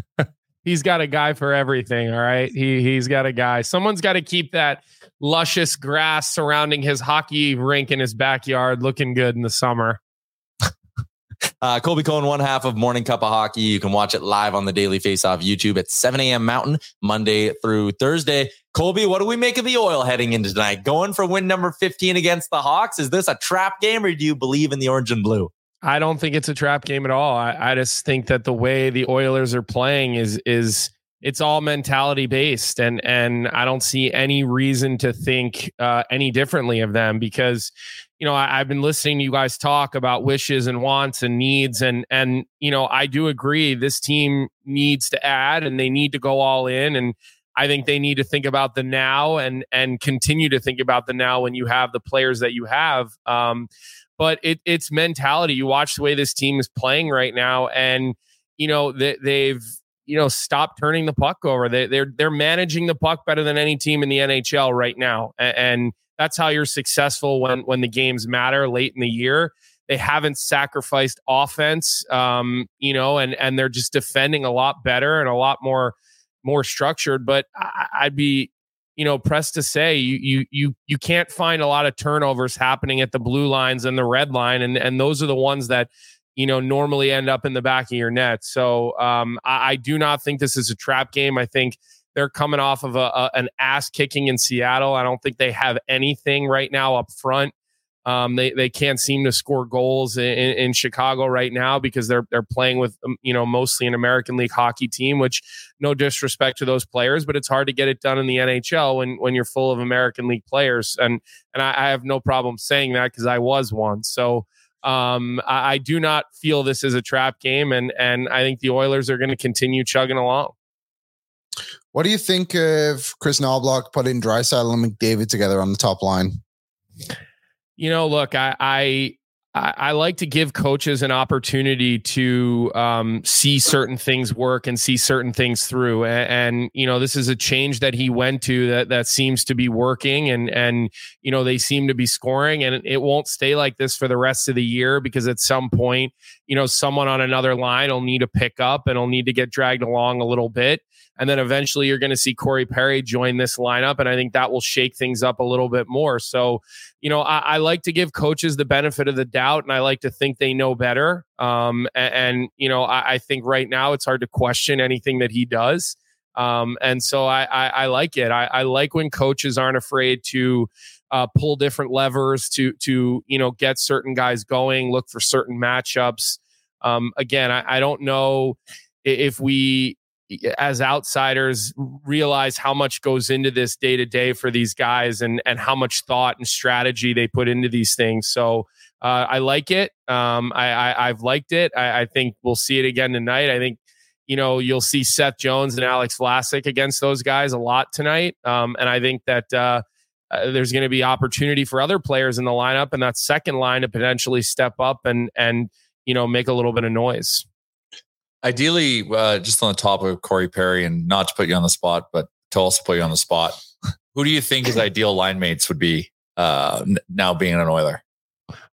Speaker 7: he's got a guy for everything. All right. He he's got a guy. Someone's got to keep that luscious grass surrounding his hockey rink in his backyard looking good in the summer.
Speaker 3: Uh, Colby Cohen, one half of Morning Cuppa Hockey. You can watch it live on the Daily Face Off YouTube at 7 a.m. Mountain, Monday through Thursday. Colby, what do we make of the oil heading into tonight? Going for win number 15 against the Hawks? Is this a trap game or do you believe in the orange and blue?
Speaker 7: I don't think it's a trap game at all. I, I just think that the way the Oilers are playing is is it's all mentality based, and and I don't see any reason to think uh, any differently of them because you know I, I've been listening to you guys talk about wishes and wants and needs, and and you know I do agree this team needs to add and they need to go all in and. I think they need to think about the now and and continue to think about the now when you have the players that you have. Um, but it, it's mentality. You watch the way this team is playing right now, and you know they, they've you know stopped turning the puck over. They, they're they're managing the puck better than any team in the NHL right now, and that's how you're successful when when the games matter late in the year. They haven't sacrificed offense, um, you know, and and they're just defending a lot better and a lot more more structured. But I, I'd be you know, pressed to say you you you you can't find a lot of turnovers happening at the blue lines and the red line, and and those are the ones that you know normally end up in the back of your net. So um, I, I do not think this is a trap game. I think they're coming off of a, a, an ass kicking in Seattle. I don't think they have anything right now up front. Um, they they can't seem to score goals in, in, Chicago right now because they're they're playing with um, you know mostly an American League hockey team. Which no disrespect to those players, but it's hard to get it done in the NHL when when you're full of American League players. And and I, I have no problem saying that because I was one. So um, I, I do not feel this is a trap game, and and I think the Oilers are going to continue chugging along.
Speaker 5: What do you think of Kris Knoblauch putting Draisaitl and McDavid together on the top line?
Speaker 7: You know, look, I, I I, like to give coaches an opportunity to um, see certain things work and see certain things through. And, and, you know, this is a change that he went to that that seems to be working, and and you know they seem to be scoring, and it won't stay like this for the rest of the year because at some point, you know, someone on another line will need to pick up and will need to get dragged along a little bit. And then eventually you're going to see Corey Perry join this lineup. And I think that will shake things up a little bit more. So, you know, I, I like to give coaches the benefit of the doubt and I like to think they know better. Um, and, and, you know, I, I, think right now it's hard to question anything that he does. Um, and so I, I, I like it. I, I, like when coaches aren't afraid to uh, pull different levers to to you know get certain guys going, look for certain matchups. Um, again, I, I don't know if we as outsiders realize how much goes into this day to day for these guys and and how much thought and strategy they put into these things. So uh, I like it. Um, I, I have liked it. I, I, think we'll see it again tonight. I think you know you'll see Seth Jones and Alex Vlasic against those guys a lot tonight. Um, and I think that. Uh, uh, there's going to be opportunity for other players in the lineup and that second line to potentially step up and and you know make a little bit of noise.
Speaker 4: Ideally, uh, just on the top of Corey Perry, and not to put you on the spot, but to also put you on the spot, who do you think his ideal line mates would be uh, now being an Oiler?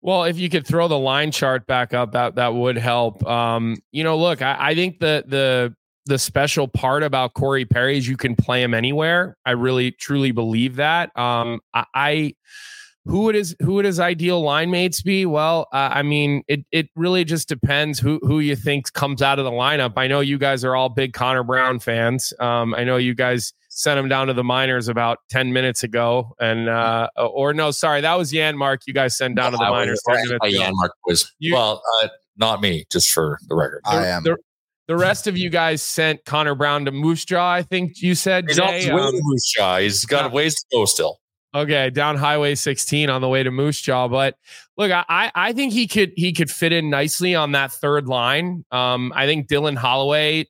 Speaker 7: Well, if you could throw the line chart back up, that that would help. Um, you know, look, I, I think the the the special part about Corey Perry is you can play him anywhere. I really truly believe that. Um, I, I who would his who would his ideal line mates be? Well, uh, I mean, it it really just depends who who you think comes out of the lineup. I know you guys are all big Connor Brown fans. Um, I know you guys sent him down to the minors about ten minutes ago, and uh, or no, sorry, that was Janmark. You guys sent down to the minors.
Speaker 4: Was, Janmark was you, well, uh, not me, just for the record.
Speaker 5: The, I am.
Speaker 7: The, the rest of you guys sent Connor Brown to Moose Jaw. I think you said.
Speaker 4: He's
Speaker 7: Jay,
Speaker 4: um, Moose Jaw. He's got a ways to go still.
Speaker 7: Okay, down Highway 16 on the way to Moose Jaw. But look, I I think he could he could fit in nicely on that third line. Um, I think Dylan Holloway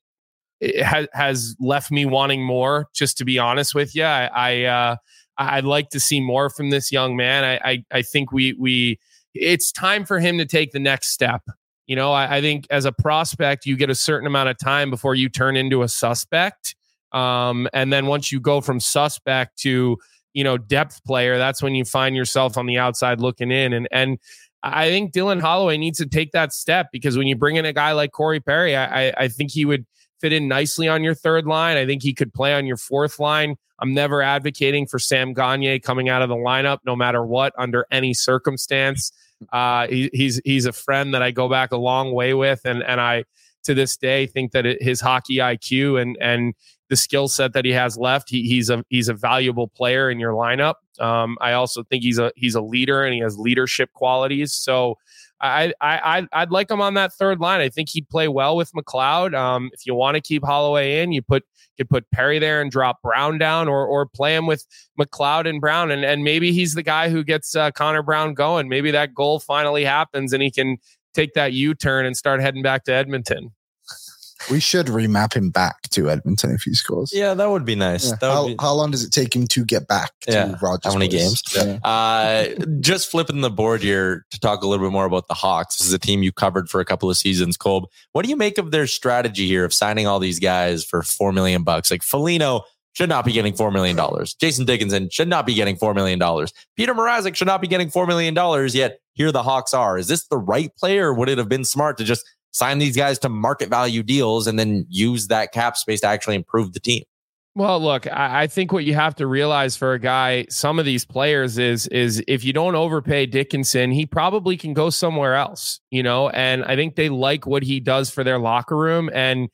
Speaker 7: eh, has has left me wanting more. Just to be honest with you, I, I uh, I'd like to see more from this young man. I I, I think we we it's time for him to take the next step. You know, I, I think as a prospect, you get a certain amount of time before you turn into a suspect. Um, and then once you go from suspect to you know, depth player, that's when you find yourself on the outside looking in. And and I think Dylan Holloway needs to take that step because when you bring in a guy like Corey Perry, I, I think he would fit in nicely on your third line. I think he could play on your fourth line. I'm never advocating for Sam Gagner coming out of the lineup, no matter what, under any circumstance. Uh, he, he's he's a friend that I go back a long way with, and and I to this day think that it, his hockey IQ and and the skill set that he has left, he, he's a he's a valuable player in your lineup. Um, I also think he's a he's a leader and he has leadership qualities. So I I I'd like him on that third line. I think he'd play well with McLeod. Um, if you want to keep Holloway in, you put you put Perry there and drop Brown down, or or play him with McLeod and Brown, and and maybe he's the guy who gets uh, Connor Brown going. Maybe that goal finally happens and he can take that U turn and start heading back to Edmonton.
Speaker 5: We should remap him back to Edmonton if he scores.
Speaker 3: Yeah, that would be nice.
Speaker 5: Yeah.
Speaker 3: Would
Speaker 5: how,
Speaker 3: be...
Speaker 5: how long does it take him to get back to
Speaker 3: yeah.
Speaker 5: Rogers?
Speaker 3: How many games? Yeah. Uh, just flipping the board here to talk a little bit more about the Hawks. This is a team you covered for a couple of seasons, Kolb. What do you make of their strategy here of signing all these guys for four million bucks? Like Foligno should not be getting $4 million. Jason Dickinson should not be getting $4 million. Petr Mrazek should not be getting $4 million, yet here the Hawks are. Is this the right player? Would it have been smart to just sign these guys to market value deals and then use that cap space to actually improve the team.
Speaker 7: Well, look, I, think what you have to realize for a guy, some of these players is is if you don't overpay Dickinson, he probably can go somewhere else, you know. And I think they like what he does for their locker room. And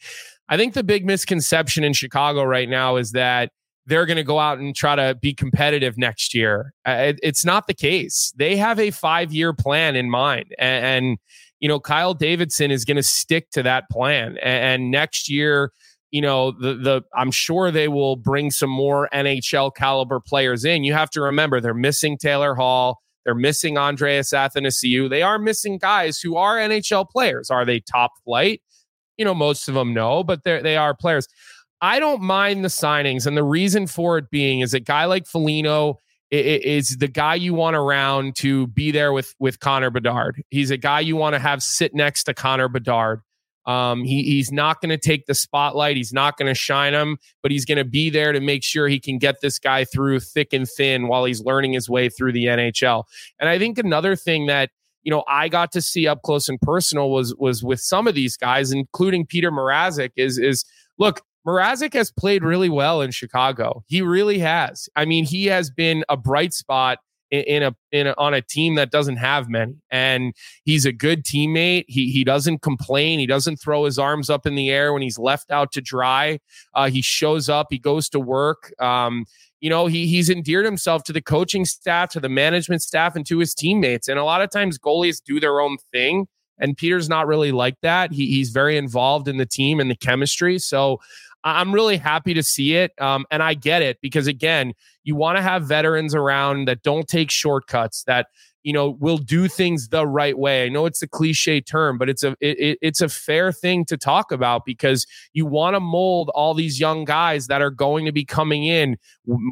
Speaker 7: I think the big misconception in Chicago right now is that they're going to go out and try to be competitive next year. It, it's not the case. They have a five year plan in mind, and you know Kyle Davidson is going to stick to that plan. And, and next year you know the the I'm sure they will bring some more NHL caliber players in. You have to remember they're missing Taylor Hall, they're missing Andreas Athanasiou. They are missing guys who are NHL players. Are they top flight? You know, most of them no, but they they are players. I don't mind the signings, and the reason for it being is a guy like Foligno is the guy you want around to be there with with Connor Bedard. He's a guy you want to have sit next to Connor Bedard. Um, he, he's not going to take the spotlight. He's not going to shine him, but he's going to be there to make sure he can get this guy through thick and thin while he's learning his way through the NHL. And I think another thing that you know I got to see up close and personal was was with some of these guys, including Petr Mrazek. Is is look, Mrazek has played really well in Chicago. He really has. I mean, he has been a bright spot in a in a, on a team that doesn't have many. And he's a good teammate. He he doesn't complain. He doesn't throw his arms up in the air when he's left out to dry. Uh, he shows up. He goes to work. Um, you know he he's endeared himself to the coaching staff to the management staff and to his teammates. And a lot of times goalies do their own thing and Petr's not really like that. He, he's very involved in the team and the chemistry. So I'm really happy to see it. Um, and I get it because, again, you want to have veterans around that don't take shortcuts, that you know will do things the right way. I know it's a cliche term but it's a it, it's a fair thing to talk about because you want to mold all these young guys that are going to be coming in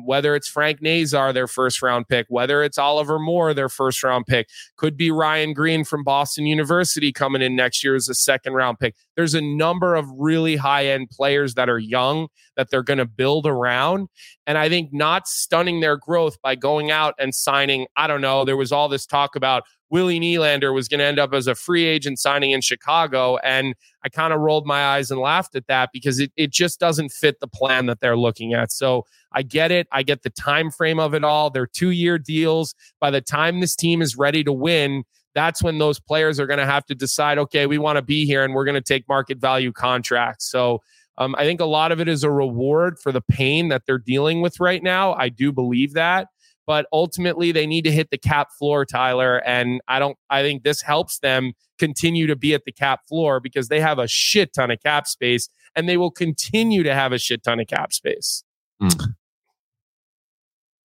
Speaker 7: whether it's frank nazar their first round pick whether it's oliver moore their first round pick. Could be Ryan Greene from boston university coming in next year as a second round pick. There's a number of really high end players that are young that they're going to build around and i think not stunning their growth by going out and signing i don't know there was all this talk about Willie Nylander was going to end up as a free agent signing in Chicago. And I kind of rolled my eyes and laughed at that because it, it just doesn't fit the plan that they're looking at. So I get it. I get the time frame of it all. They're two year deals. By the time this team is ready to win, that's when those players are going to have to decide, okay, we want to be here and we're going to take market value contracts. So um, I think a lot of it is a reward for the pain that they're dealing with right now. I do believe that but ultimately they need to hit the cap floor, Tyler. And I don't, I think this helps them continue to be at the cap floor because they have a shit ton of cap space and they will continue to have a shit ton of cap space. Mm.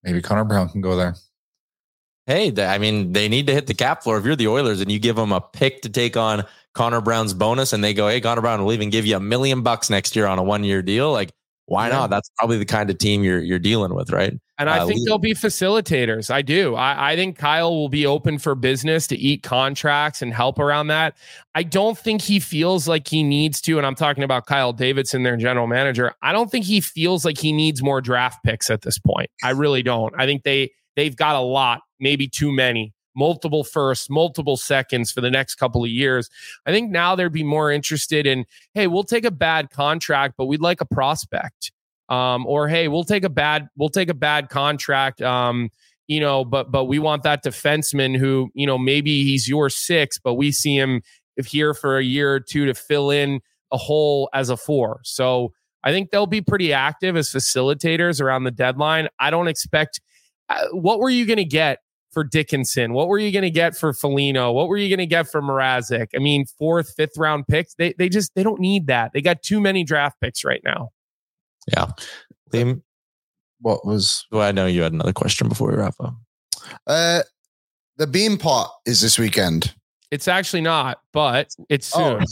Speaker 4: Maybe Connor Brown can go there.
Speaker 3: Hey, I mean, they need to hit the cap floor. If you're the Oilers and you give them a pick to take on Connor Brown's bonus and they go, hey, Connor Brown will even give you a million bucks next year on a one year deal, like why yeah. not? That's probably the kind of team you're you're dealing with, right?
Speaker 7: And I uh, think they'll be facilitators. I do. I, I think Kyle will be open for business to eat contracts and help around that. I don't think he feels like he needs to, and I'm talking about Kyle Davidson, their general manager. I don't think he feels like he needs more draft picks at this point. I really don't. I think they they've got a lot, maybe too many multiple firsts, multiple seconds for the next couple of years. I think now they'd be more interested in, hey, we'll take a bad contract, but we'd like a prospect. Um, or hey, we'll take a bad, we'll take a bad contract. Um, you know, but but we want that defenseman who, you know, maybe he's your six, but we see him here for a year or two to fill in a hole as a four. So I think they'll be pretty active as facilitators around the deadline. I don't expect. Uh, what were you going to get for Dickinson? What were you going to get for Foligno? What were you going to get for Mrazek? I mean, fourth, fifth round picks. They they just they don't need that. They got too many draft picks right now.
Speaker 3: Yeah, Liam.
Speaker 5: What was?
Speaker 3: Well, I know you had another question before we wrap up.
Speaker 5: Uh, the Beanpot is this weekend.
Speaker 7: It's actually not, but it's soon. Oh,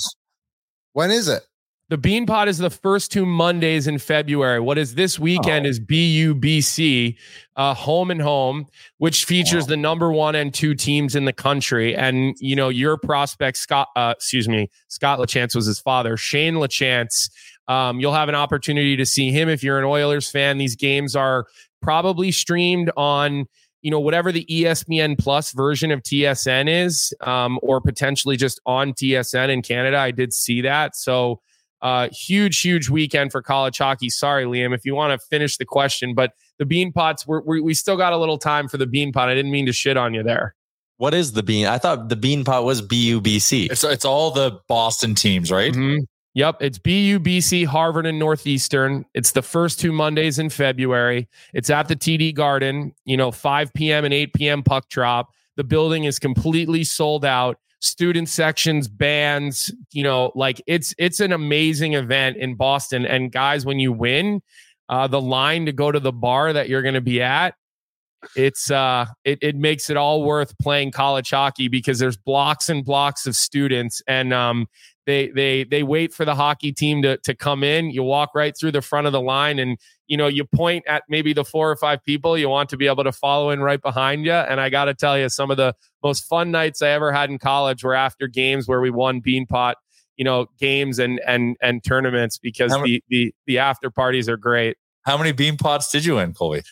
Speaker 5: when is it?
Speaker 7: The Beanpot is the first two Mondays in February. What is this weekend oh. is BUBC, uh, home and home, which features wow. the number one and two teams in the country. And you know your prospect Scott, uh, excuse me, Scott Lachance was his father, Shane Lachance. Um, you'll have an opportunity to see him if you're an Oilers fan. These games are probably streamed on you know whatever the espn plus version of tsn is um, or potentially just on tsn in canada i did see that so uh, huge, huge weekend for college hockey. Sorry, Liam, if you want to finish the question, but the bean pots, we're, we we still got a little time for the bean pot. I didn't mean to shit on you there.
Speaker 3: What is the bean? I thought the bean pot was BUBC.
Speaker 4: It's it's all the Boston teams, right?
Speaker 7: Mhm. Yep, it's BUBC, Harvard, and Northeastern. It's the first two Mondays in February. It's at the TD Garden, you know, 5 p.m. and 8 p.m. puck drop. The building is completely sold out. Student sections, bands, you know, like it's it's an amazing event in Boston. And guys, when you win, uh, the line to go to the bar that you're going to be at, it's uh, it it makes it all worth playing college hockey because there's blocks and blocks of students, and um, they they they wait for the hockey team to to come in. You walk right through the front of the line, and you know you point at maybe the four or five people you want to be able to follow in right behind you. And I got to tell you, some of the most fun nights I ever had in college were after games where we won Beanpot, you know, games and and and tournaments because
Speaker 4: How ma-
Speaker 7: the the the after parties are great.
Speaker 4: How many bean pots did you win, Colby?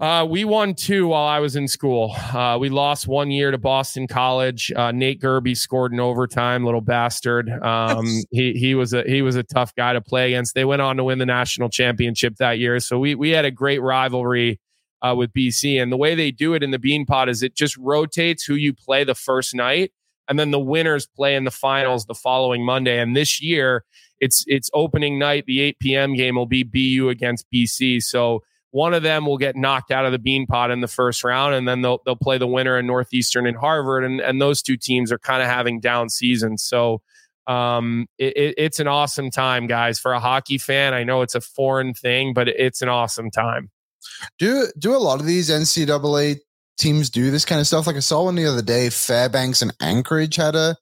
Speaker 7: Uh, we won two while I was in school. Uh, we lost one year to Boston College. Uh, Nate Gerbe scored in overtime, little bastard. Um, he he was a he was a tough guy to play against. They went on to win the national championship that year, so we we had a great rivalry uh, with BC. And the way they do it in the Bean Pot is it just rotates who you play the first night, and then the winners play in the finals the following Monday. And this year, it's it's opening night. The 8 p.m. game will be BU against BC. So one of them will get knocked out of the bean pot in the first round, and then they'll they'll play the winner in Northeastern and Harvard, and and those two teams are kind of having down seasons. So um, it, it, it's an awesome time, guys, for a hockey fan. I know it's a foreign thing, but it's an awesome time.
Speaker 5: Do do a lot of these NCAA teams do this kind of stuff? Like I saw one the other day. Fairbanks and Anchorage had a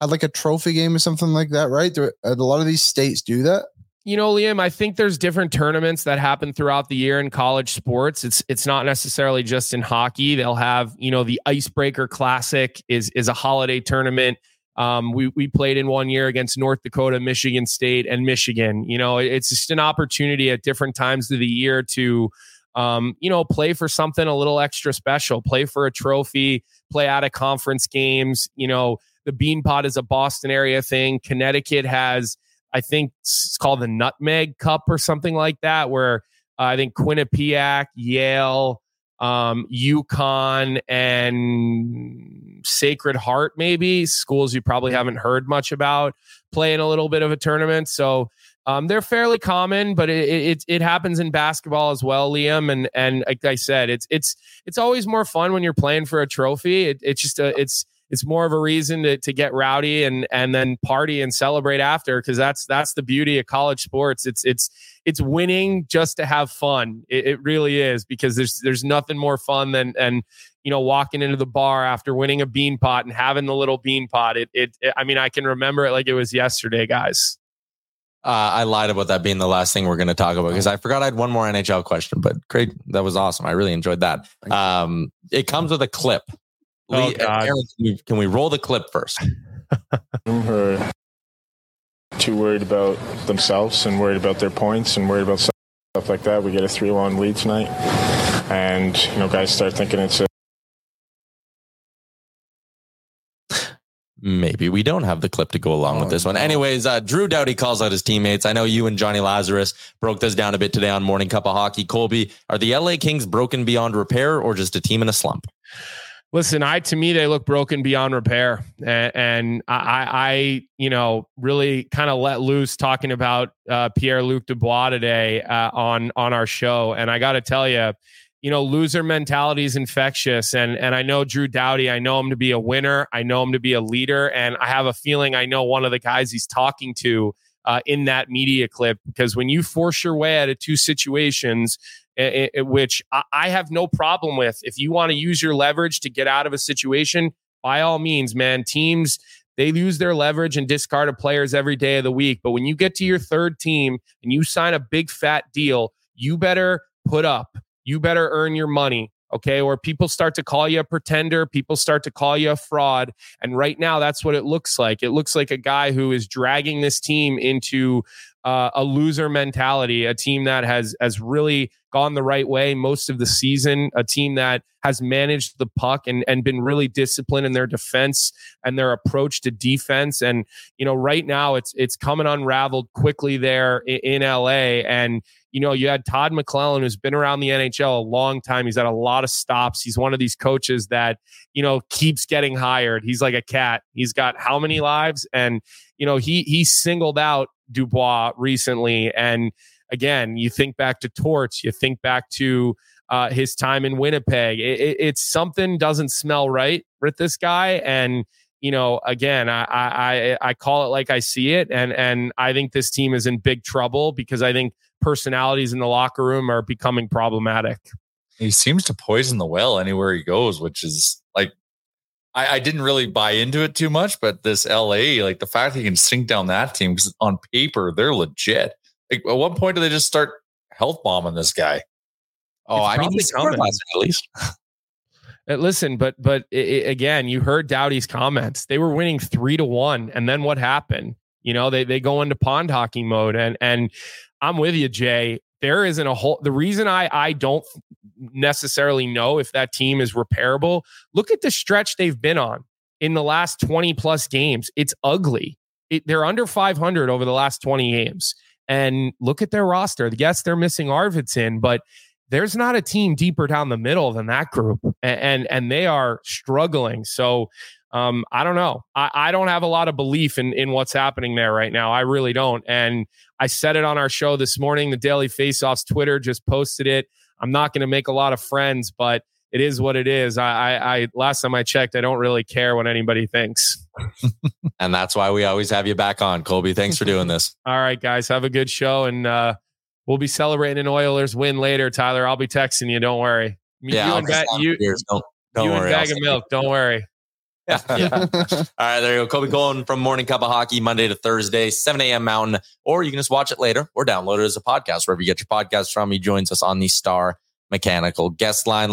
Speaker 5: had like a trophy game or something like that, right? Do a lot of these states do that?
Speaker 7: You know, Liam, I think there's different tournaments that happen throughout the year in college sports. It's it's not necessarily just in hockey. They'll have, you know, the Icebreaker Classic is is a holiday tournament. Um, we we played in one year against North Dakota, Michigan State, and Michigan. You know, it's just an opportunity at different times of the year to, um, you know, play for something a little extra special, play for a trophy, play out of conference games. You know, the Bean Pot is a Boston area thing. Connecticut has I think it's called the Nutmeg Cup or something like that, where uh, I think Quinnipiac, Yale, um, UConn, and Sacred Heart, maybe schools you probably haven't heard much about, playing a little bit of a tournament. So um, they're fairly common, but it, it it happens in basketball as well, Liam. And and like I said, it's it's it's always more fun when you're playing for a trophy. It, it's just a it's it's more of a reason to, to get rowdy and and then party and celebrate after because that's that's the beauty of college sports it's it's it's winning just to have fun it, it, really is because there's there's nothing more fun than and you know walking into the bar after winning a bean pot and having the little bean pot it, it, it i mean i can remember it like it was yesterday guys
Speaker 3: Uh, I lied about that being the last thing we're going to talk about because I forgot I had one more NHL question, but great. That was awesome. I really enjoyed that. Um, it comes with a clip.
Speaker 7: Oh,
Speaker 3: Lee,
Speaker 7: God.
Speaker 3: Aaron, can, we, can we roll the clip first?
Speaker 8: are too worried about themselves and worried about their points and worried about stuff like that. We get a 3 1 lead tonight. And, you know, guys start thinking it's a
Speaker 3: Maybe we don't have the clip to go along with
Speaker 5: Oh,
Speaker 3: this one.
Speaker 5: no.
Speaker 3: Anyways, uh, Drew Doughty calls out his teammates. I know you and Johnny Lazarus broke this down a bit today on Morning Cuppa Hockey. Colby, are the LA Kings broken beyond repair or just a team in a slump?
Speaker 7: Listen, I to me they look broken beyond repair, and, and I, I, you know, really kind of let loose talking about uh, Pierre Luc Dubois today uh, on on our show, and I got to tell you, you know, loser mentality is infectious, and and I know Drew Doughty, I know him to be a winner, I know him to be a leader, and I have a feeling I know one of the guys he's talking to uh, in that media clip. Because when you force your way out of two situations i- i- which I- I have no problem with. If you want to use your leverage to get out of a situation, by all means, man, teams they use their leverage and discard players every day of the week. But when you get to your third team and you sign a big fat deal, you better put up. You better earn your money. Okay. Or people start to call you a pretender. People start to call you a fraud. And right now, that's what it looks like. It looks like a guy who is dragging this team into uh, a loser mentality, a team that has has really gone the right way most of the season, a team that has managed the puck and and been really disciplined in their defense and their approach to defense. And you know, right now it's it's coming unraveled quickly there in, in LA. And you know, you had Todd McLellan who's been around the NHL a long time. He's had a lot of stops. He's one of these coaches that, you know, keeps getting hired. He's like a cat. He's got how many lives? And, you know, he he singled out Dubois recently. And again, you think back to Torts, you think back to uh, his time in Winnipeg. It, it, it's something doesn't smell right with this guy. And, you know, again, I, I I call it like I see it, and and I think this team is in big trouble because I think personalities in the locker room are becoming problematic.
Speaker 4: He seems to poison the well anywhere he goes, which is like I, I, didn't really buy into it too much, but this LA, like the fact he can sink down that team because on paper they're legit. Like, at what point do they just start health bombing this guy?
Speaker 3: Oh, it's I mean, he's coming at least.
Speaker 7: Uh, listen, but but it, again, you heard Doughty's comments. They were winning three to one, and then what happened? You know, they they go into pond hockey mode, and and I'm with you, Jay. There isn't a whole. The reason I I don't necessarily know if that team is repairable. Look at the stretch they've been on in the last 20 plus games. It's ugly. It, they're under 500 over the last 20 games. And look at their roster. Yes, they're missing Arvidsson, but there's not a team deeper down the middle than that group. And and, and they are struggling. So um, I don't know. I, I don't have a lot of belief in in what's happening there right now. I really don't. And I said it on our show this morning. The Daily Faceoffs Twitter just posted it. I'm not going to make a lot of friends, but it is what it is. I, I, I, last time I checked, I don't really care what anybody thinks.
Speaker 3: and that's why we always have you back on, Colby. Thanks for doing this.
Speaker 7: All right, guys, have a good show, and uh, we'll be celebrating an Oilers win later. Tyler, I'll be texting you. Don't worry.
Speaker 3: Yeah,
Speaker 7: you
Speaker 3: and,
Speaker 7: ba- you, don't, don't you worry. and bag of milk. Don't worry.
Speaker 3: Yeah. All right, there you go. Colby Cohen from Morning Cuppa Hockey, Monday to Thursday, 7 a.m. Mountain, or you can just watch it later or download it as a podcast wherever you get your podcast from. He joins us on the Star Mechanical guest line.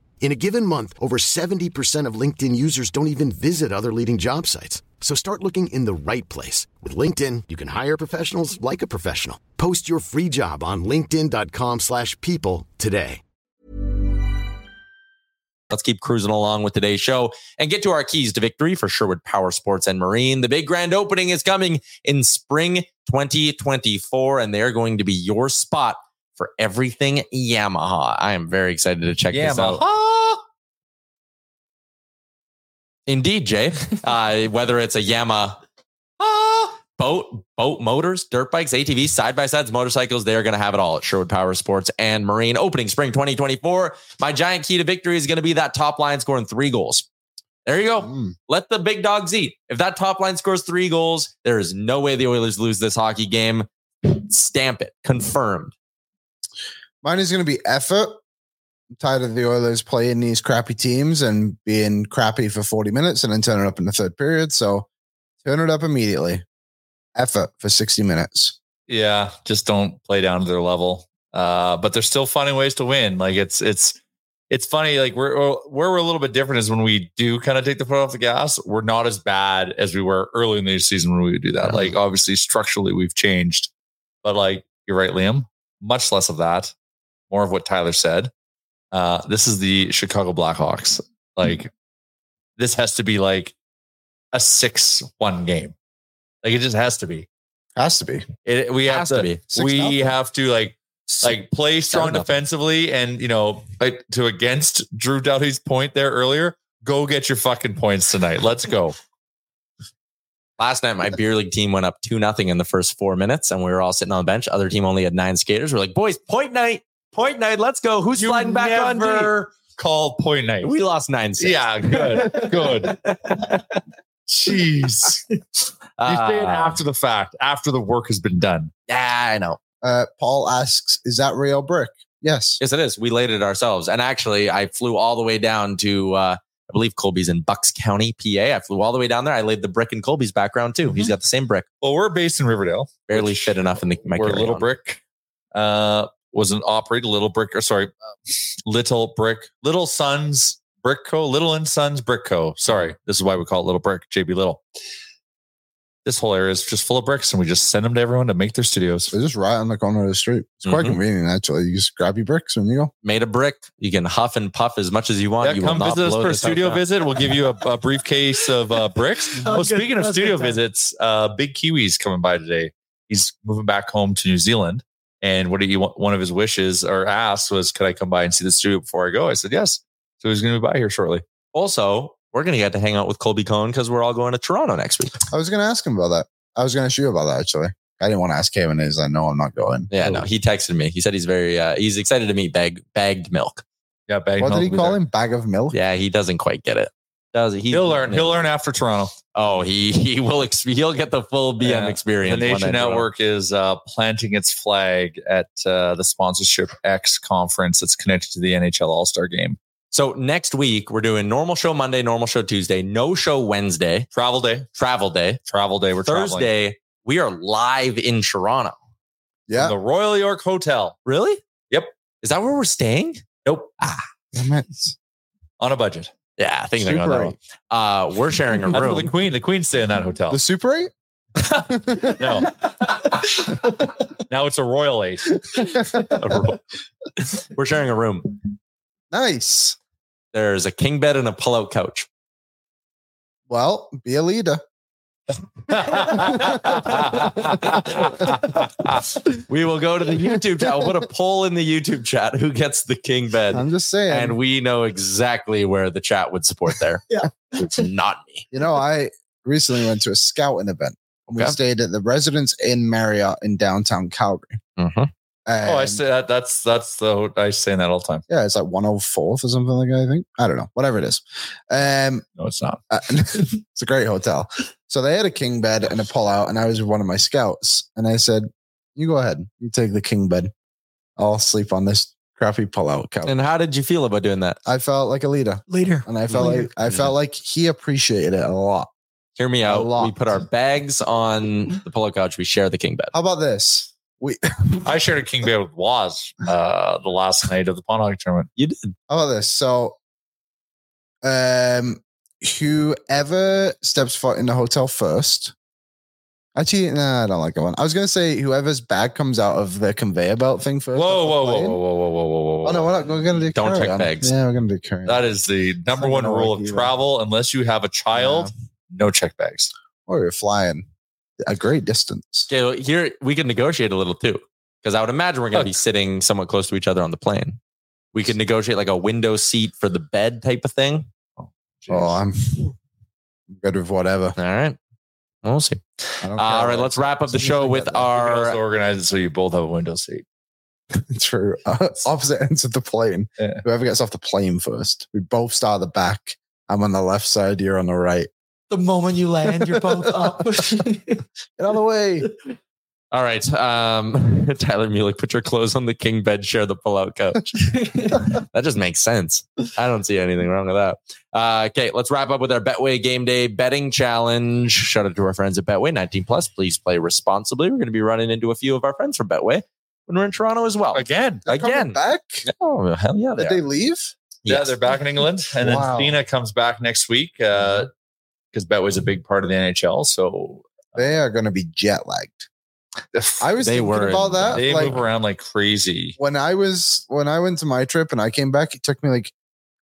Speaker 9: In a given month, over 70% of LinkedIn users don't even visit other leading job sites. So start looking in the right place. With LinkedIn, you can hire professionals like a professional. Post your free job on linkedin.com slash people today.
Speaker 3: Let's keep cruising along with today's show and get to our keys to victory for Sherwood Power Sports and Marine. The big grand opening is coming in spring 2024, and they're going to be your spot for everything Yamaha. I am very excited to check Yamaha. this out. Indeed, Jay. Uh, whether it's a Yamaha boat, boat motors, dirt bikes, ATVs, side by sides, motorcycles, they're going to have it all at Sherwood Power Sports and Marine. Opening spring 2024. My giant key to victory is going to be that top line scoring three goals. There you go. Mm. Let the big dogs eat. If that top line scores three goals, there is no way the Oilers lose this hockey game. Stamp it. Confirmed.
Speaker 5: Mine is going to be effort. I'm tired of the Oilers playing these crappy teams and being crappy for 40 minutes and then turning it up in the third period. So turn it up immediately effort for 60 minutes.
Speaker 4: Yeah, just don't play down to their level. Uh, but they're still finding ways to win. Like it's it's it's funny. Like we're where we're a little bit different is when we do kind of take the foot off the gas. We're not as bad as we were early in the season when we would do that. Like obviously structurally we've changed, but like you're right, Liam. Much less of that, more of what Tyler said. Uh, this is the Chicago Blackhawks. Like this has to be like a six-one game. Like it just has to be.
Speaker 5: Has to be.
Speaker 4: It, we have
Speaker 3: Has
Speaker 4: to,
Speaker 3: to be.
Speaker 5: Six
Speaker 4: we
Speaker 5: nothing.
Speaker 4: have to like like play strong
Speaker 3: nothing.
Speaker 4: defensively and you know like to against Drew Doughty's point there earlier. Go get your fucking points tonight. Let's go.
Speaker 3: Last night, my beer league team went up two nothing in the first four minutes, and we were all sitting on the bench. Other team only had nine skaters. We're like, boys, point night, point night. Let's go. Who's sliding back on? D?
Speaker 4: never called point night.
Speaker 3: We lost nine. Six.
Speaker 4: yeah, good, good. Jeez, you say it
Speaker 3: Uh,
Speaker 4: after the fact, after the work has been done.
Speaker 3: yeah, I know.
Speaker 5: Uh, Paul asks, "Is that real brick?" Yes.
Speaker 3: Yes, it is. We laid it ourselves. And actually, I flew all the way down to, uh, I believe Colby's in Bucks County, PA. I flew all the way down there. I laid the brick in Colby's background too. He's got the same brick.
Speaker 4: Well, we're based in Riverdale.
Speaker 3: Barely
Speaker 4: which-
Speaker 3: fit enough in the my
Speaker 4: where
Speaker 3: carry-on.
Speaker 4: Little Brick uh, was an operated Little Brick, or sorry, uh, Little Brick, Little Sons Brick Co. Little and Sons Brick Co. Sorry, this is why we call it Little Brick, JB Little. This whole area is just full of bricks, and we just send them to everyone to make their studios.
Speaker 5: They're just right on the corner of the street. It's quite
Speaker 3: Mhm.
Speaker 5: convenient, actually. You just grab your bricks and you go.
Speaker 3: Made a brick. You can huff and puff as much as you want.
Speaker 4: Yeah,
Speaker 3: you will
Speaker 4: come
Speaker 3: not
Speaker 4: visit us for a studio visit. We'll give you a, a briefcase of uh, bricks.
Speaker 6: Oh, good.
Speaker 4: speaking of
Speaker 6: That's
Speaker 4: studio visits, uh, Big Kiwi's coming by today. He's moving back home to New Zealand. And what he wa- one of his wishes or asks was, "Could I come by and see the studio before I go?" I said yes. So he's going to be by here shortly.
Speaker 3: Also, we're going to get to hang out with Colby Cohen because we're all going to Toronto next week.
Speaker 5: I was going to ask him about that. I was going to shoot you about that, actually. I didn't want to ask Kevin, as I know I'm not going.
Speaker 3: Yeah, no, he texted me. He said he's very, uh, he's excited to meet bag, bagged milk.
Speaker 4: Yeah, bag.
Speaker 5: What did
Speaker 4: milk
Speaker 5: he
Speaker 4: will be
Speaker 5: call
Speaker 4: there.
Speaker 5: him? Bag of milk?
Speaker 3: Yeah, he doesn't quite get it. Does he?
Speaker 4: He'll learn. He'll learn after Toronto.
Speaker 3: Oh, he he will. Ex- he'll get the full BM
Speaker 4: Yeah.
Speaker 3: experience.
Speaker 4: The Nation
Speaker 3: night Toronto.
Speaker 4: Network is uh, planting its flag at uh, the sponsorship X conference that's connected to the NHL All Star Game.
Speaker 3: So next week we're doing normal show Monday, normal show Tuesday, no show Wednesday,
Speaker 4: Travel day.
Speaker 3: travel day.
Speaker 4: Travel day. We're traveling.
Speaker 3: Thursday we are live in Toronto.
Speaker 5: Yeah.
Speaker 4: The Royal York Hotel.
Speaker 3: Really?
Speaker 4: Yep.
Speaker 3: Is that where we're staying?
Speaker 4: Nope.
Speaker 5: Damn it.
Speaker 4: On a budget.
Speaker 3: Yeah, I think I got
Speaker 5: Super
Speaker 3: that one. Uh, we're sharing a
Speaker 4: That's
Speaker 3: room.
Speaker 4: the Queen. The Queen stay in that hotel.
Speaker 5: The Super 8?
Speaker 4: no. now it's a Royal Eight.
Speaker 3: we're sharing a room.
Speaker 5: nice.
Speaker 3: There's a king bed and a pull-out couch.
Speaker 5: Well, be a leader.
Speaker 3: we will go to the YouTube chat. We'll put a poll in the YouTube chat who gets the king bed.
Speaker 5: I'm just saying.
Speaker 3: and we know exactly where the chat would support there.
Speaker 6: Yeah.
Speaker 3: It's not me.
Speaker 5: you know, I recently went to a scouting event. We
Speaker 3: Okay.
Speaker 5: stayed at the Residence Inn Marriott in downtown Calgary.
Speaker 3: Mhm.
Speaker 4: oh, I
Speaker 5: And-
Speaker 4: say that. That's that's the I say that all the time.
Speaker 5: Yeah, it's like 104th or something like that, I think. I don't know. Whatever it is. Um,
Speaker 4: No, it's not.
Speaker 5: uh, it's a great hotel. So they had a king bed and a pull out, and I was with one of my scouts. And I said, You go ahead. You take the king bed. I'll sleep on this crappy pull out couch.
Speaker 3: And how did you feel about doing that?
Speaker 5: I felt like a leader.
Speaker 6: Later.
Speaker 5: And I felt
Speaker 6: Later.
Speaker 5: like I felt like he appreciated it a lot.
Speaker 3: Hear me out.
Speaker 5: lot.
Speaker 3: We put our bags on the pullout couch. We share the king bed.
Speaker 5: How about this? We
Speaker 4: I shared a king bed with Waz uh, the last night of the pond hockey tournament.
Speaker 3: You did.
Speaker 5: How about this? So, um, whoever steps foot in the hotel first. Actually, nah, I don't like that one. I was gonna say whoever's bag comes out of the conveyor belt thing first.
Speaker 4: Whoa, whoa, whoa, whoa, whoa, whoa, whoa, whoa, whoa!
Speaker 5: Oh no, we're not. We're gonna do.
Speaker 3: Don't check
Speaker 5: carry-on.
Speaker 3: bags.
Speaker 5: Yeah, we're gonna do carry.
Speaker 4: That is the number one rule of
Speaker 5: either.
Speaker 4: travel. Unless you have a child, no check bags.
Speaker 5: or you're flying a great distance.
Speaker 3: Okay, well, here we can negotiate a little too, because I would imagine we're going to be sitting somewhat close to each other on the plane. We could negotiate like a window seat for the bed type of thing.
Speaker 5: Oh, I'm good with whatever.
Speaker 3: All right, we'll see.
Speaker 5: I don't
Speaker 3: All
Speaker 5: care.
Speaker 3: right, let's wrap up the show with
Speaker 4: You can also
Speaker 3: our.
Speaker 4: organize it so you both have a window seat.
Speaker 5: True. Uh, opposite ends of the plane.
Speaker 4: Yeah.
Speaker 5: Whoever gets off the plane first. We both start at the back. I'm on the left side. You're on the right.
Speaker 6: The moment you land, you're both up.
Speaker 5: Get out of the way.
Speaker 3: All right, um, Tyler Mulick, put your clothes on the king bed, share the pull-out couch. that just makes sense. I don't see anything wrong with that. Uh, okay, let's wrap up with our Betway Game Day betting challenge. Shout out to our friends at Betway, 19 plus. Please play responsibly. We're going to be running into a few of our friends from Betway when we're in Toronto as well.
Speaker 4: Again,
Speaker 5: They're
Speaker 3: Again.
Speaker 5: back.
Speaker 3: Oh hell yeah! They
Speaker 5: Did
Speaker 3: are.
Speaker 5: they leave?
Speaker 4: Yeah,
Speaker 3: Yes.
Speaker 4: they're back in England, and
Speaker 5: Wow.
Speaker 4: then Cena comes back next week because Betway's a big part of the NHL. So
Speaker 5: They are going to be jet lagged. I was
Speaker 3: They
Speaker 5: thinking
Speaker 3: were.
Speaker 5: about that.
Speaker 4: they
Speaker 5: like,
Speaker 4: move around like crazy.
Speaker 5: when I was when I went to my trip and I came back, it took me like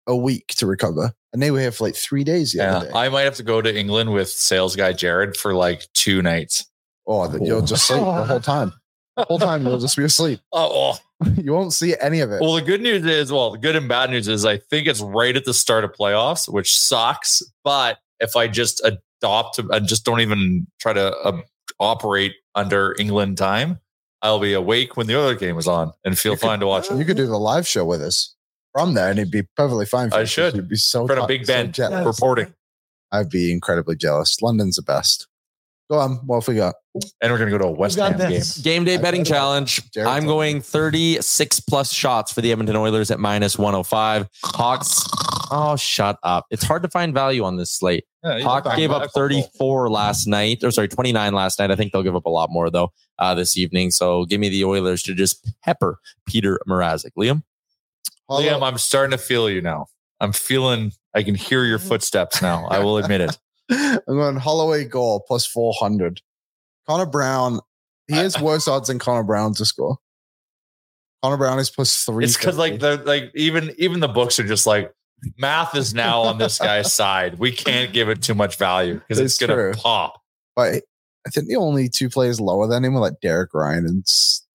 Speaker 5: a week to recover, and they were here for like three days the
Speaker 4: Yeah,
Speaker 5: other day.
Speaker 4: I might have to go to England with sales guy Jared for like two nights.
Speaker 5: oh, that you'll just sleep the whole time. The whole time you'll just be asleep.
Speaker 4: Oh, oh.
Speaker 5: You won't see any of it.
Speaker 4: well, the good news is, well, the good and bad news is, I think it's right at the start of playoffs, which sucks. But if I just adopt, I just don't even try to uh, operate under England time, I'll be awake when the other game is on and feel
Speaker 5: You could-
Speaker 4: fine to watch it.
Speaker 5: You could do the live show with us from there, and it'd be perfectly fine. For
Speaker 4: I
Speaker 5: you, 'cause
Speaker 4: should.
Speaker 5: You'd be so
Speaker 4: In front of Big
Speaker 5: so
Speaker 4: Ben
Speaker 5: jet lagged.
Speaker 4: reporting,
Speaker 5: I'd be incredibly jealous. London's the best. Go on. What have we got?
Speaker 4: and we're gonna go to a West Ham game.
Speaker 6: this?
Speaker 3: Game day
Speaker 5: I
Speaker 3: betting challenge.
Speaker 5: Jared
Speaker 3: I'm going 36 plus shots for the Edmonton Oilers at minus 105. Hawks. Oh, shut up. It's hard to find value on this slate.
Speaker 4: Yeah,
Speaker 3: Hawks gave up 34 last night, or sorry, 29 last night. I think they'll give up a lot more though uh, this evening. So give me the Oilers to just pepper Petr Mrazek. Liam,
Speaker 4: Liam, I'm starting to feel you now. I'm feeling. I can hear your footsteps now. I will admit it.
Speaker 5: I'm going Holloway goal plus 400. Connor Brown, he has worse odds than Connor Brown to score. Connor Brown is plus three.
Speaker 4: It's because like the like even even the books are just like math is now on this guy's side. We can't give it too much value because it's,
Speaker 5: It's
Speaker 4: gonna
Speaker 5: true.
Speaker 4: pop.
Speaker 5: But I think the only two players lower than him were like Derek Ryan and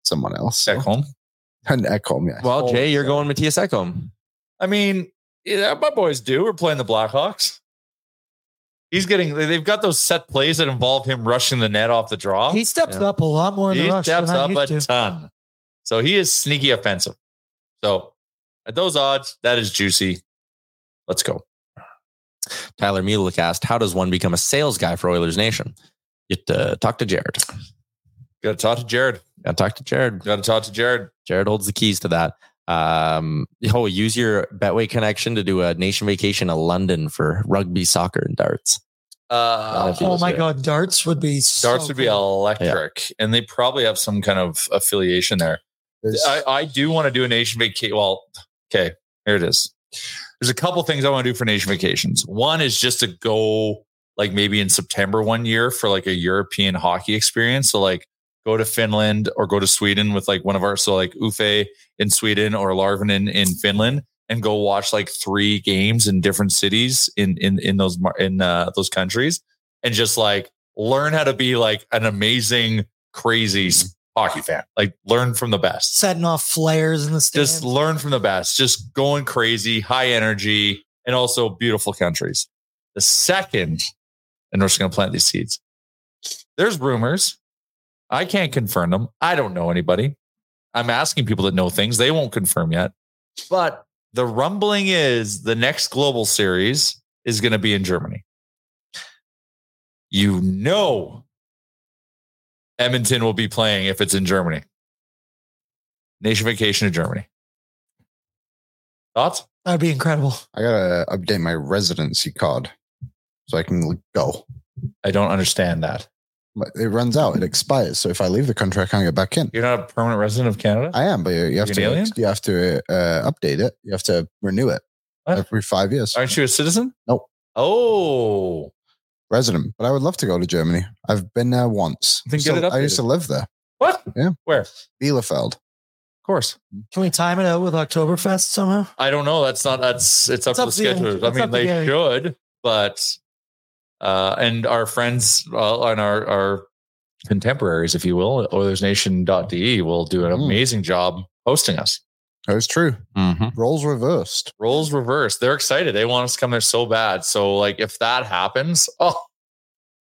Speaker 5: someone else.
Speaker 4: Back home.
Speaker 5: And Ekholm, yeah.
Speaker 3: well, Jay, you're going Mattias Ekholm.
Speaker 4: I mean, yeah, my boys do. We're playing the Blackhawks. He's getting. They've got those set plays that involve him rushing the net off the draw.
Speaker 6: He steps
Speaker 3: Yeah.
Speaker 6: up a lot more in the
Speaker 4: he
Speaker 6: rush.
Speaker 4: steps
Speaker 6: than
Speaker 4: up a
Speaker 6: used to.
Speaker 4: ton. So he is sneaky offensive. So at those odds, that is juicy. Let's go.
Speaker 3: Tyler Mulick asked, How does one become a sales guy for Oilers Nation? You have to talk to Jared.
Speaker 4: Got to talk to Jared.
Speaker 3: Got to talk to Jared.
Speaker 4: Got to talk to Jared.
Speaker 3: Jared holds the keys to that. Um, oh, use your Betway connection to do a nation vacation to London for rugby, soccer, and darts.
Speaker 4: Uh,
Speaker 6: Oh my
Speaker 3: legit.
Speaker 6: god, darts would be so
Speaker 4: Darts would be
Speaker 6: cool.
Speaker 4: electric, and they probably have some kind of affiliation there. I, I do want to do a nation vacation. Well, okay, here it is. There's a couple things I want to do for nation vacations. One is just to go like maybe in September one year for like a European hockey experience. So like go to Finland or go to Sweden with like one of our so like Ufe in Sweden or Larvinen in in Finland and go watch like three games in different cities in in in those in uh, those countries and just like learn how to be like an amazing crazy hockey fan. Like learn from the best
Speaker 6: setting off flares in the stands.
Speaker 4: just learn from the best, just going crazy, high energy, and also beautiful countries. The second, and we're just going to plant these seeds. There's rumors. I can't confirm them. I don't know anybody. I'm asking people that know things. They won't confirm yet. But the rumbling is the next global series is going to be in Germany. You know, Edmonton will be playing if it's in Germany. Nation vacation to Germany. Thoughts?
Speaker 6: That'd be incredible.
Speaker 5: I gotta update my residency card so I can go.
Speaker 4: I don't understand that.
Speaker 5: But It runs out. It expires. So if I leave the country, I can't get back in.
Speaker 4: You're not a permanent resident of Canada?
Speaker 5: I am, but you have
Speaker 4: You're
Speaker 5: to you have to uh, update it. You have to renew it
Speaker 4: What?
Speaker 5: every five years.
Speaker 4: Aren't you a citizen?
Speaker 5: Nope.
Speaker 4: Oh,
Speaker 5: Resident, but I would love to go to Germany. I've been there once.
Speaker 4: Then
Speaker 5: So
Speaker 4: get it
Speaker 5: I used to live there.
Speaker 4: what?
Speaker 5: Yeah.
Speaker 4: Where?
Speaker 5: Bielefeld.
Speaker 4: Of course.
Speaker 6: Can we time it out with Oktoberfest somehow?
Speaker 4: I don't know. That's not. That's it's up
Speaker 6: It's
Speaker 4: to the
Speaker 6: up to you.
Speaker 4: schedulers. I mean, they
Speaker 6: Gary.
Speaker 4: should, but uh, and our friends uh, and our our contemporaries, if you will, OilersNation.de will do an
Speaker 5: Mm.
Speaker 4: amazing job hosting us.
Speaker 5: That was true.
Speaker 3: Mm-hmm.
Speaker 5: Roles reversed.
Speaker 4: Roles reversed. They're excited. They want us to come there so bad. So, like, if that happens, oh,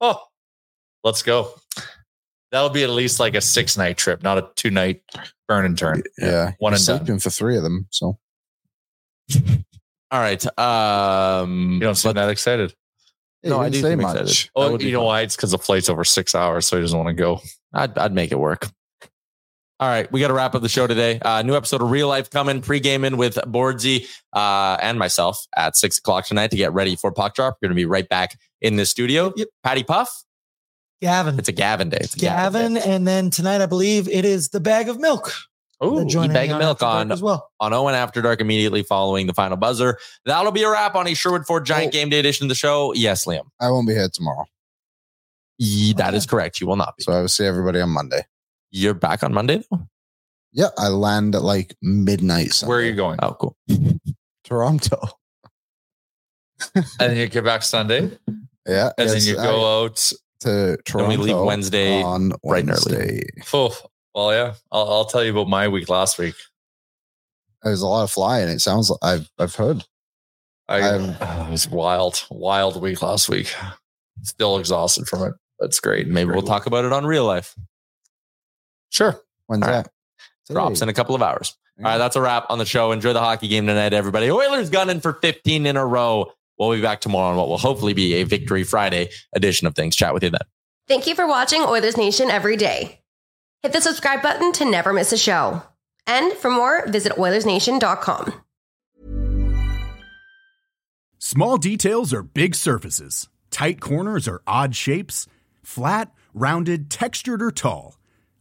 Speaker 4: oh, let's go. That'll be at least like a six night trip, not a two night burn and turn.
Speaker 5: Yeah.
Speaker 4: one
Speaker 5: You're
Speaker 4: and done.
Speaker 5: sleeping for three of them. So
Speaker 3: All right. Um,
Speaker 4: You don't seem that excited.
Speaker 5: Yeah,
Speaker 3: No, I
Speaker 5: didn't
Speaker 3: do
Speaker 5: say
Speaker 3: seem
Speaker 5: much.
Speaker 3: excited.
Speaker 4: Oh, you know
Speaker 3: fun.
Speaker 4: why? It's because the flight's over six hours, so he doesn't want to go.
Speaker 3: I'd, I'd make it work. All right, we got to wrap up the show today. Uh, new episode of Real Life coming, pre-gaming with Boardsy uh, and myself at six o'clock tonight to get ready for puck drop. We're going to be right back in the studio.
Speaker 6: Yep.
Speaker 3: Patty Puff.
Speaker 6: Gavin.
Speaker 3: It's a Gavin day. It's a
Speaker 6: Gavin.
Speaker 3: day.
Speaker 6: And then tonight, I believe it is the bag of milk.
Speaker 3: Oh,
Speaker 6: Then
Speaker 3: bag of milk on
Speaker 6: as well.
Speaker 3: on Owen After Dark immediately following the final buzzer. That'll be a wrap on a Sherwood Ford Giant
Speaker 5: Oh.
Speaker 3: Game Day edition of the show. Yes, Liam.
Speaker 5: I won't be here tomorrow.
Speaker 3: Ye- that is correct. You will not be.
Speaker 5: So I will see everybody on Monday.
Speaker 3: You're back on Monday though?
Speaker 5: Yeah, I land at like midnight. Sunday.
Speaker 4: Where are you going?
Speaker 3: Oh, cool.
Speaker 5: Toronto.
Speaker 4: and then you get back Sunday,
Speaker 5: Yeah.
Speaker 4: and
Speaker 5: yes,
Speaker 4: then you
Speaker 5: I-
Speaker 4: go out.
Speaker 5: to
Speaker 3: Then
Speaker 5: Toronto.
Speaker 3: we leave Wednesday
Speaker 5: on
Speaker 3: bright and early.
Speaker 5: Wednesday.
Speaker 4: Oh, well, yeah. I'll, I'll tell you about my week last week.
Speaker 5: There's a lot of flying. It sounds like I've I've heard.
Speaker 4: I
Speaker 5: I'm-
Speaker 4: oh, it was wild, wild week last week. Still exhausted from it. That's great.
Speaker 3: Maybe we'll
Speaker 4: Great
Speaker 3: talk about it on real life.
Speaker 4: Sure.
Speaker 5: When's
Speaker 3: All right.
Speaker 5: that?
Speaker 3: Drops in a couple of hours. All right, that's a wrap on the show. Enjoy the hockey game tonight, everybody. Oilers gunning for 15 in a row. We'll be back tomorrow on what will hopefully be a Victory Friday edition of things. Chat with you then.
Speaker 2: Thank you for watching Oilers Nation every day. Hit the subscribe button to never miss a show. And for more, visit OilersNation.com.
Speaker 10: Small details are big surfaces. Tight corners are odd shapes. Flat, rounded, textured, or tall.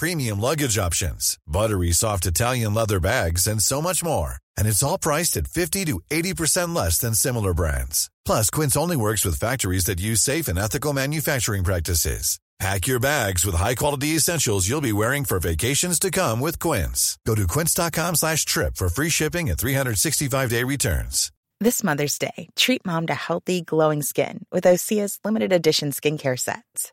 Speaker 11: premium luggage options, buttery soft Italian leather bags, and so much more. And it's all priced at 50 to 80% less than similar brands. Plus, Quince only works with factories that use safe and ethical manufacturing practices. Pack your bags with high-quality essentials you'll be wearing for vacations to come with Quince. Go to quince.com slash trip for free shipping and 365-day returns.
Speaker 12: This Mother's Day, treat mom to healthy, glowing skin with Osea's limited edition skincare sets.